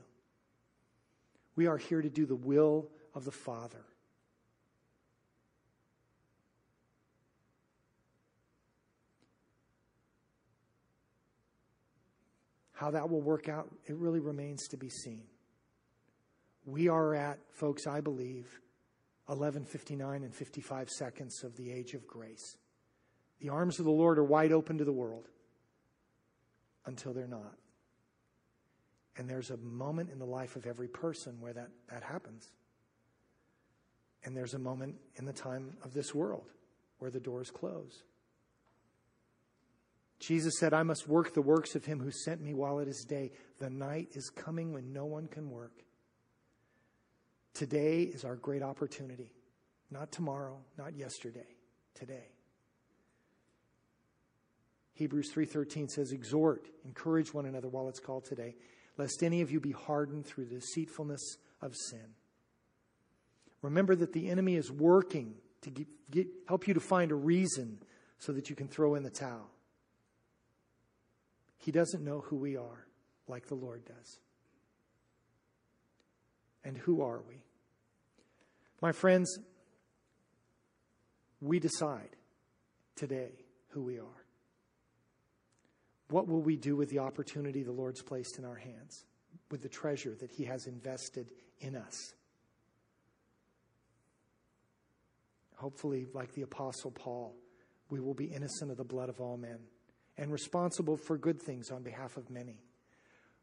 We are here to do the will of the Father. How that will work out, it really remains to be seen. We are at, folks, I believe, 11:59 and 55 seconds of the age of grace. The arms of the Lord are wide open to the world until they're not. And there's a moment in the life of every person where that, that happens. And there's a moment in the time of this world where the doors close. Jesus said, I must work the works of him who sent me while it is day. The night is coming when no one can work. Today is our great opportunity. Not tomorrow, not yesterday, today. Hebrews 3:13 says exhort, encourage one another while it's called today, lest any of you be hardened through the deceitfulness of sin. Remember that the enemy is working to get, get, help you to find a reason so that you can throw in the towel. He doesn't know who we are like the Lord does. And who are we? My friends, we decide today who we are. What will we do with the opportunity the Lord's placed in our hands, with the treasure that He has invested in us? Hopefully, like the Apostle Paul, we will be innocent of the blood of all men and responsible for good things on behalf of many.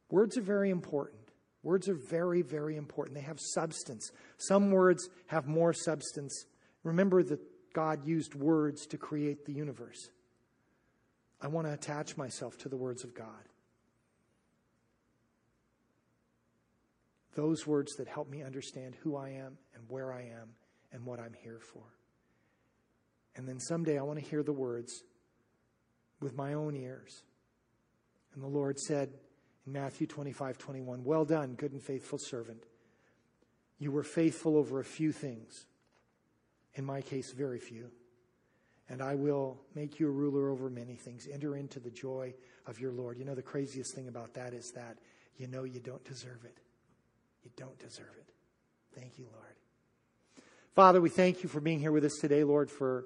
Words are very important. Words are very, very important. They have substance. Some words have more substance. Remember that God used words to create the universe. I want to attach myself to the words of God. Those words that help me understand who I am and where I am and what I'm here for. And then someday I want to hear the words with my own ears. And the Lord said, in Matthew 25, 21. Well done, good and faithful servant. You were faithful over a few things. In my case, very few. And I will make you a ruler over many things. Enter into the joy of your Lord. You know, the craziest thing about that is that you know you don't deserve it. You don't deserve it. Thank you, Lord. Father, we thank you for being here with us today, Lord, for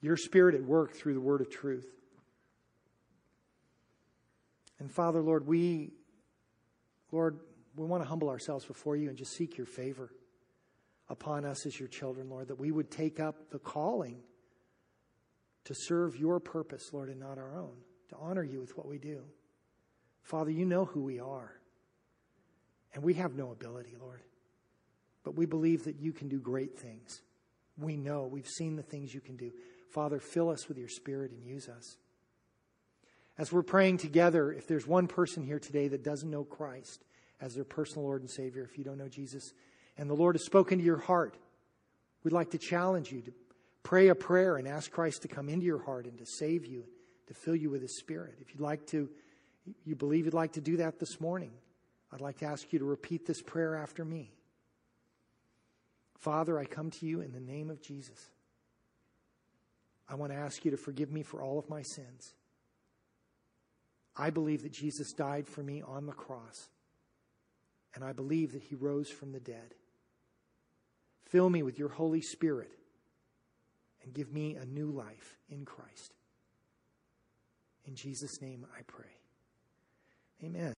your spirit at work through the word of truth. And Father, Lord, we, Lord, we want to humble ourselves before you and just seek your favor upon us as your children, Lord, that we would take up the calling to serve your purpose, Lord, and not our own, to honor you with what we do. Father, you know who we are. And we have no ability, Lord. But we believe that you can do great things. We know, we've seen the things you can do. Father, fill us with your spirit and use us. As we're praying together, if there's one person here today that doesn't know Christ as their personal Lord and Savior, if you don't know Jesus, and the Lord has spoken to your heart, we'd like to challenge you to pray a prayer and ask Christ to come into your heart and to save you, to fill you with His Spirit. If you'd like to, you believe you'd like to do that this morning, I'd like to ask you to repeat this prayer after me. Father, I come to you in the name of Jesus. I want to ask you to forgive me for all of my sins. I believe that Jesus died for me on the cross, and I believe that he rose from the dead. Fill me with your Holy Spirit and give me a new life in Christ. In Jesus' name I pray. Amen.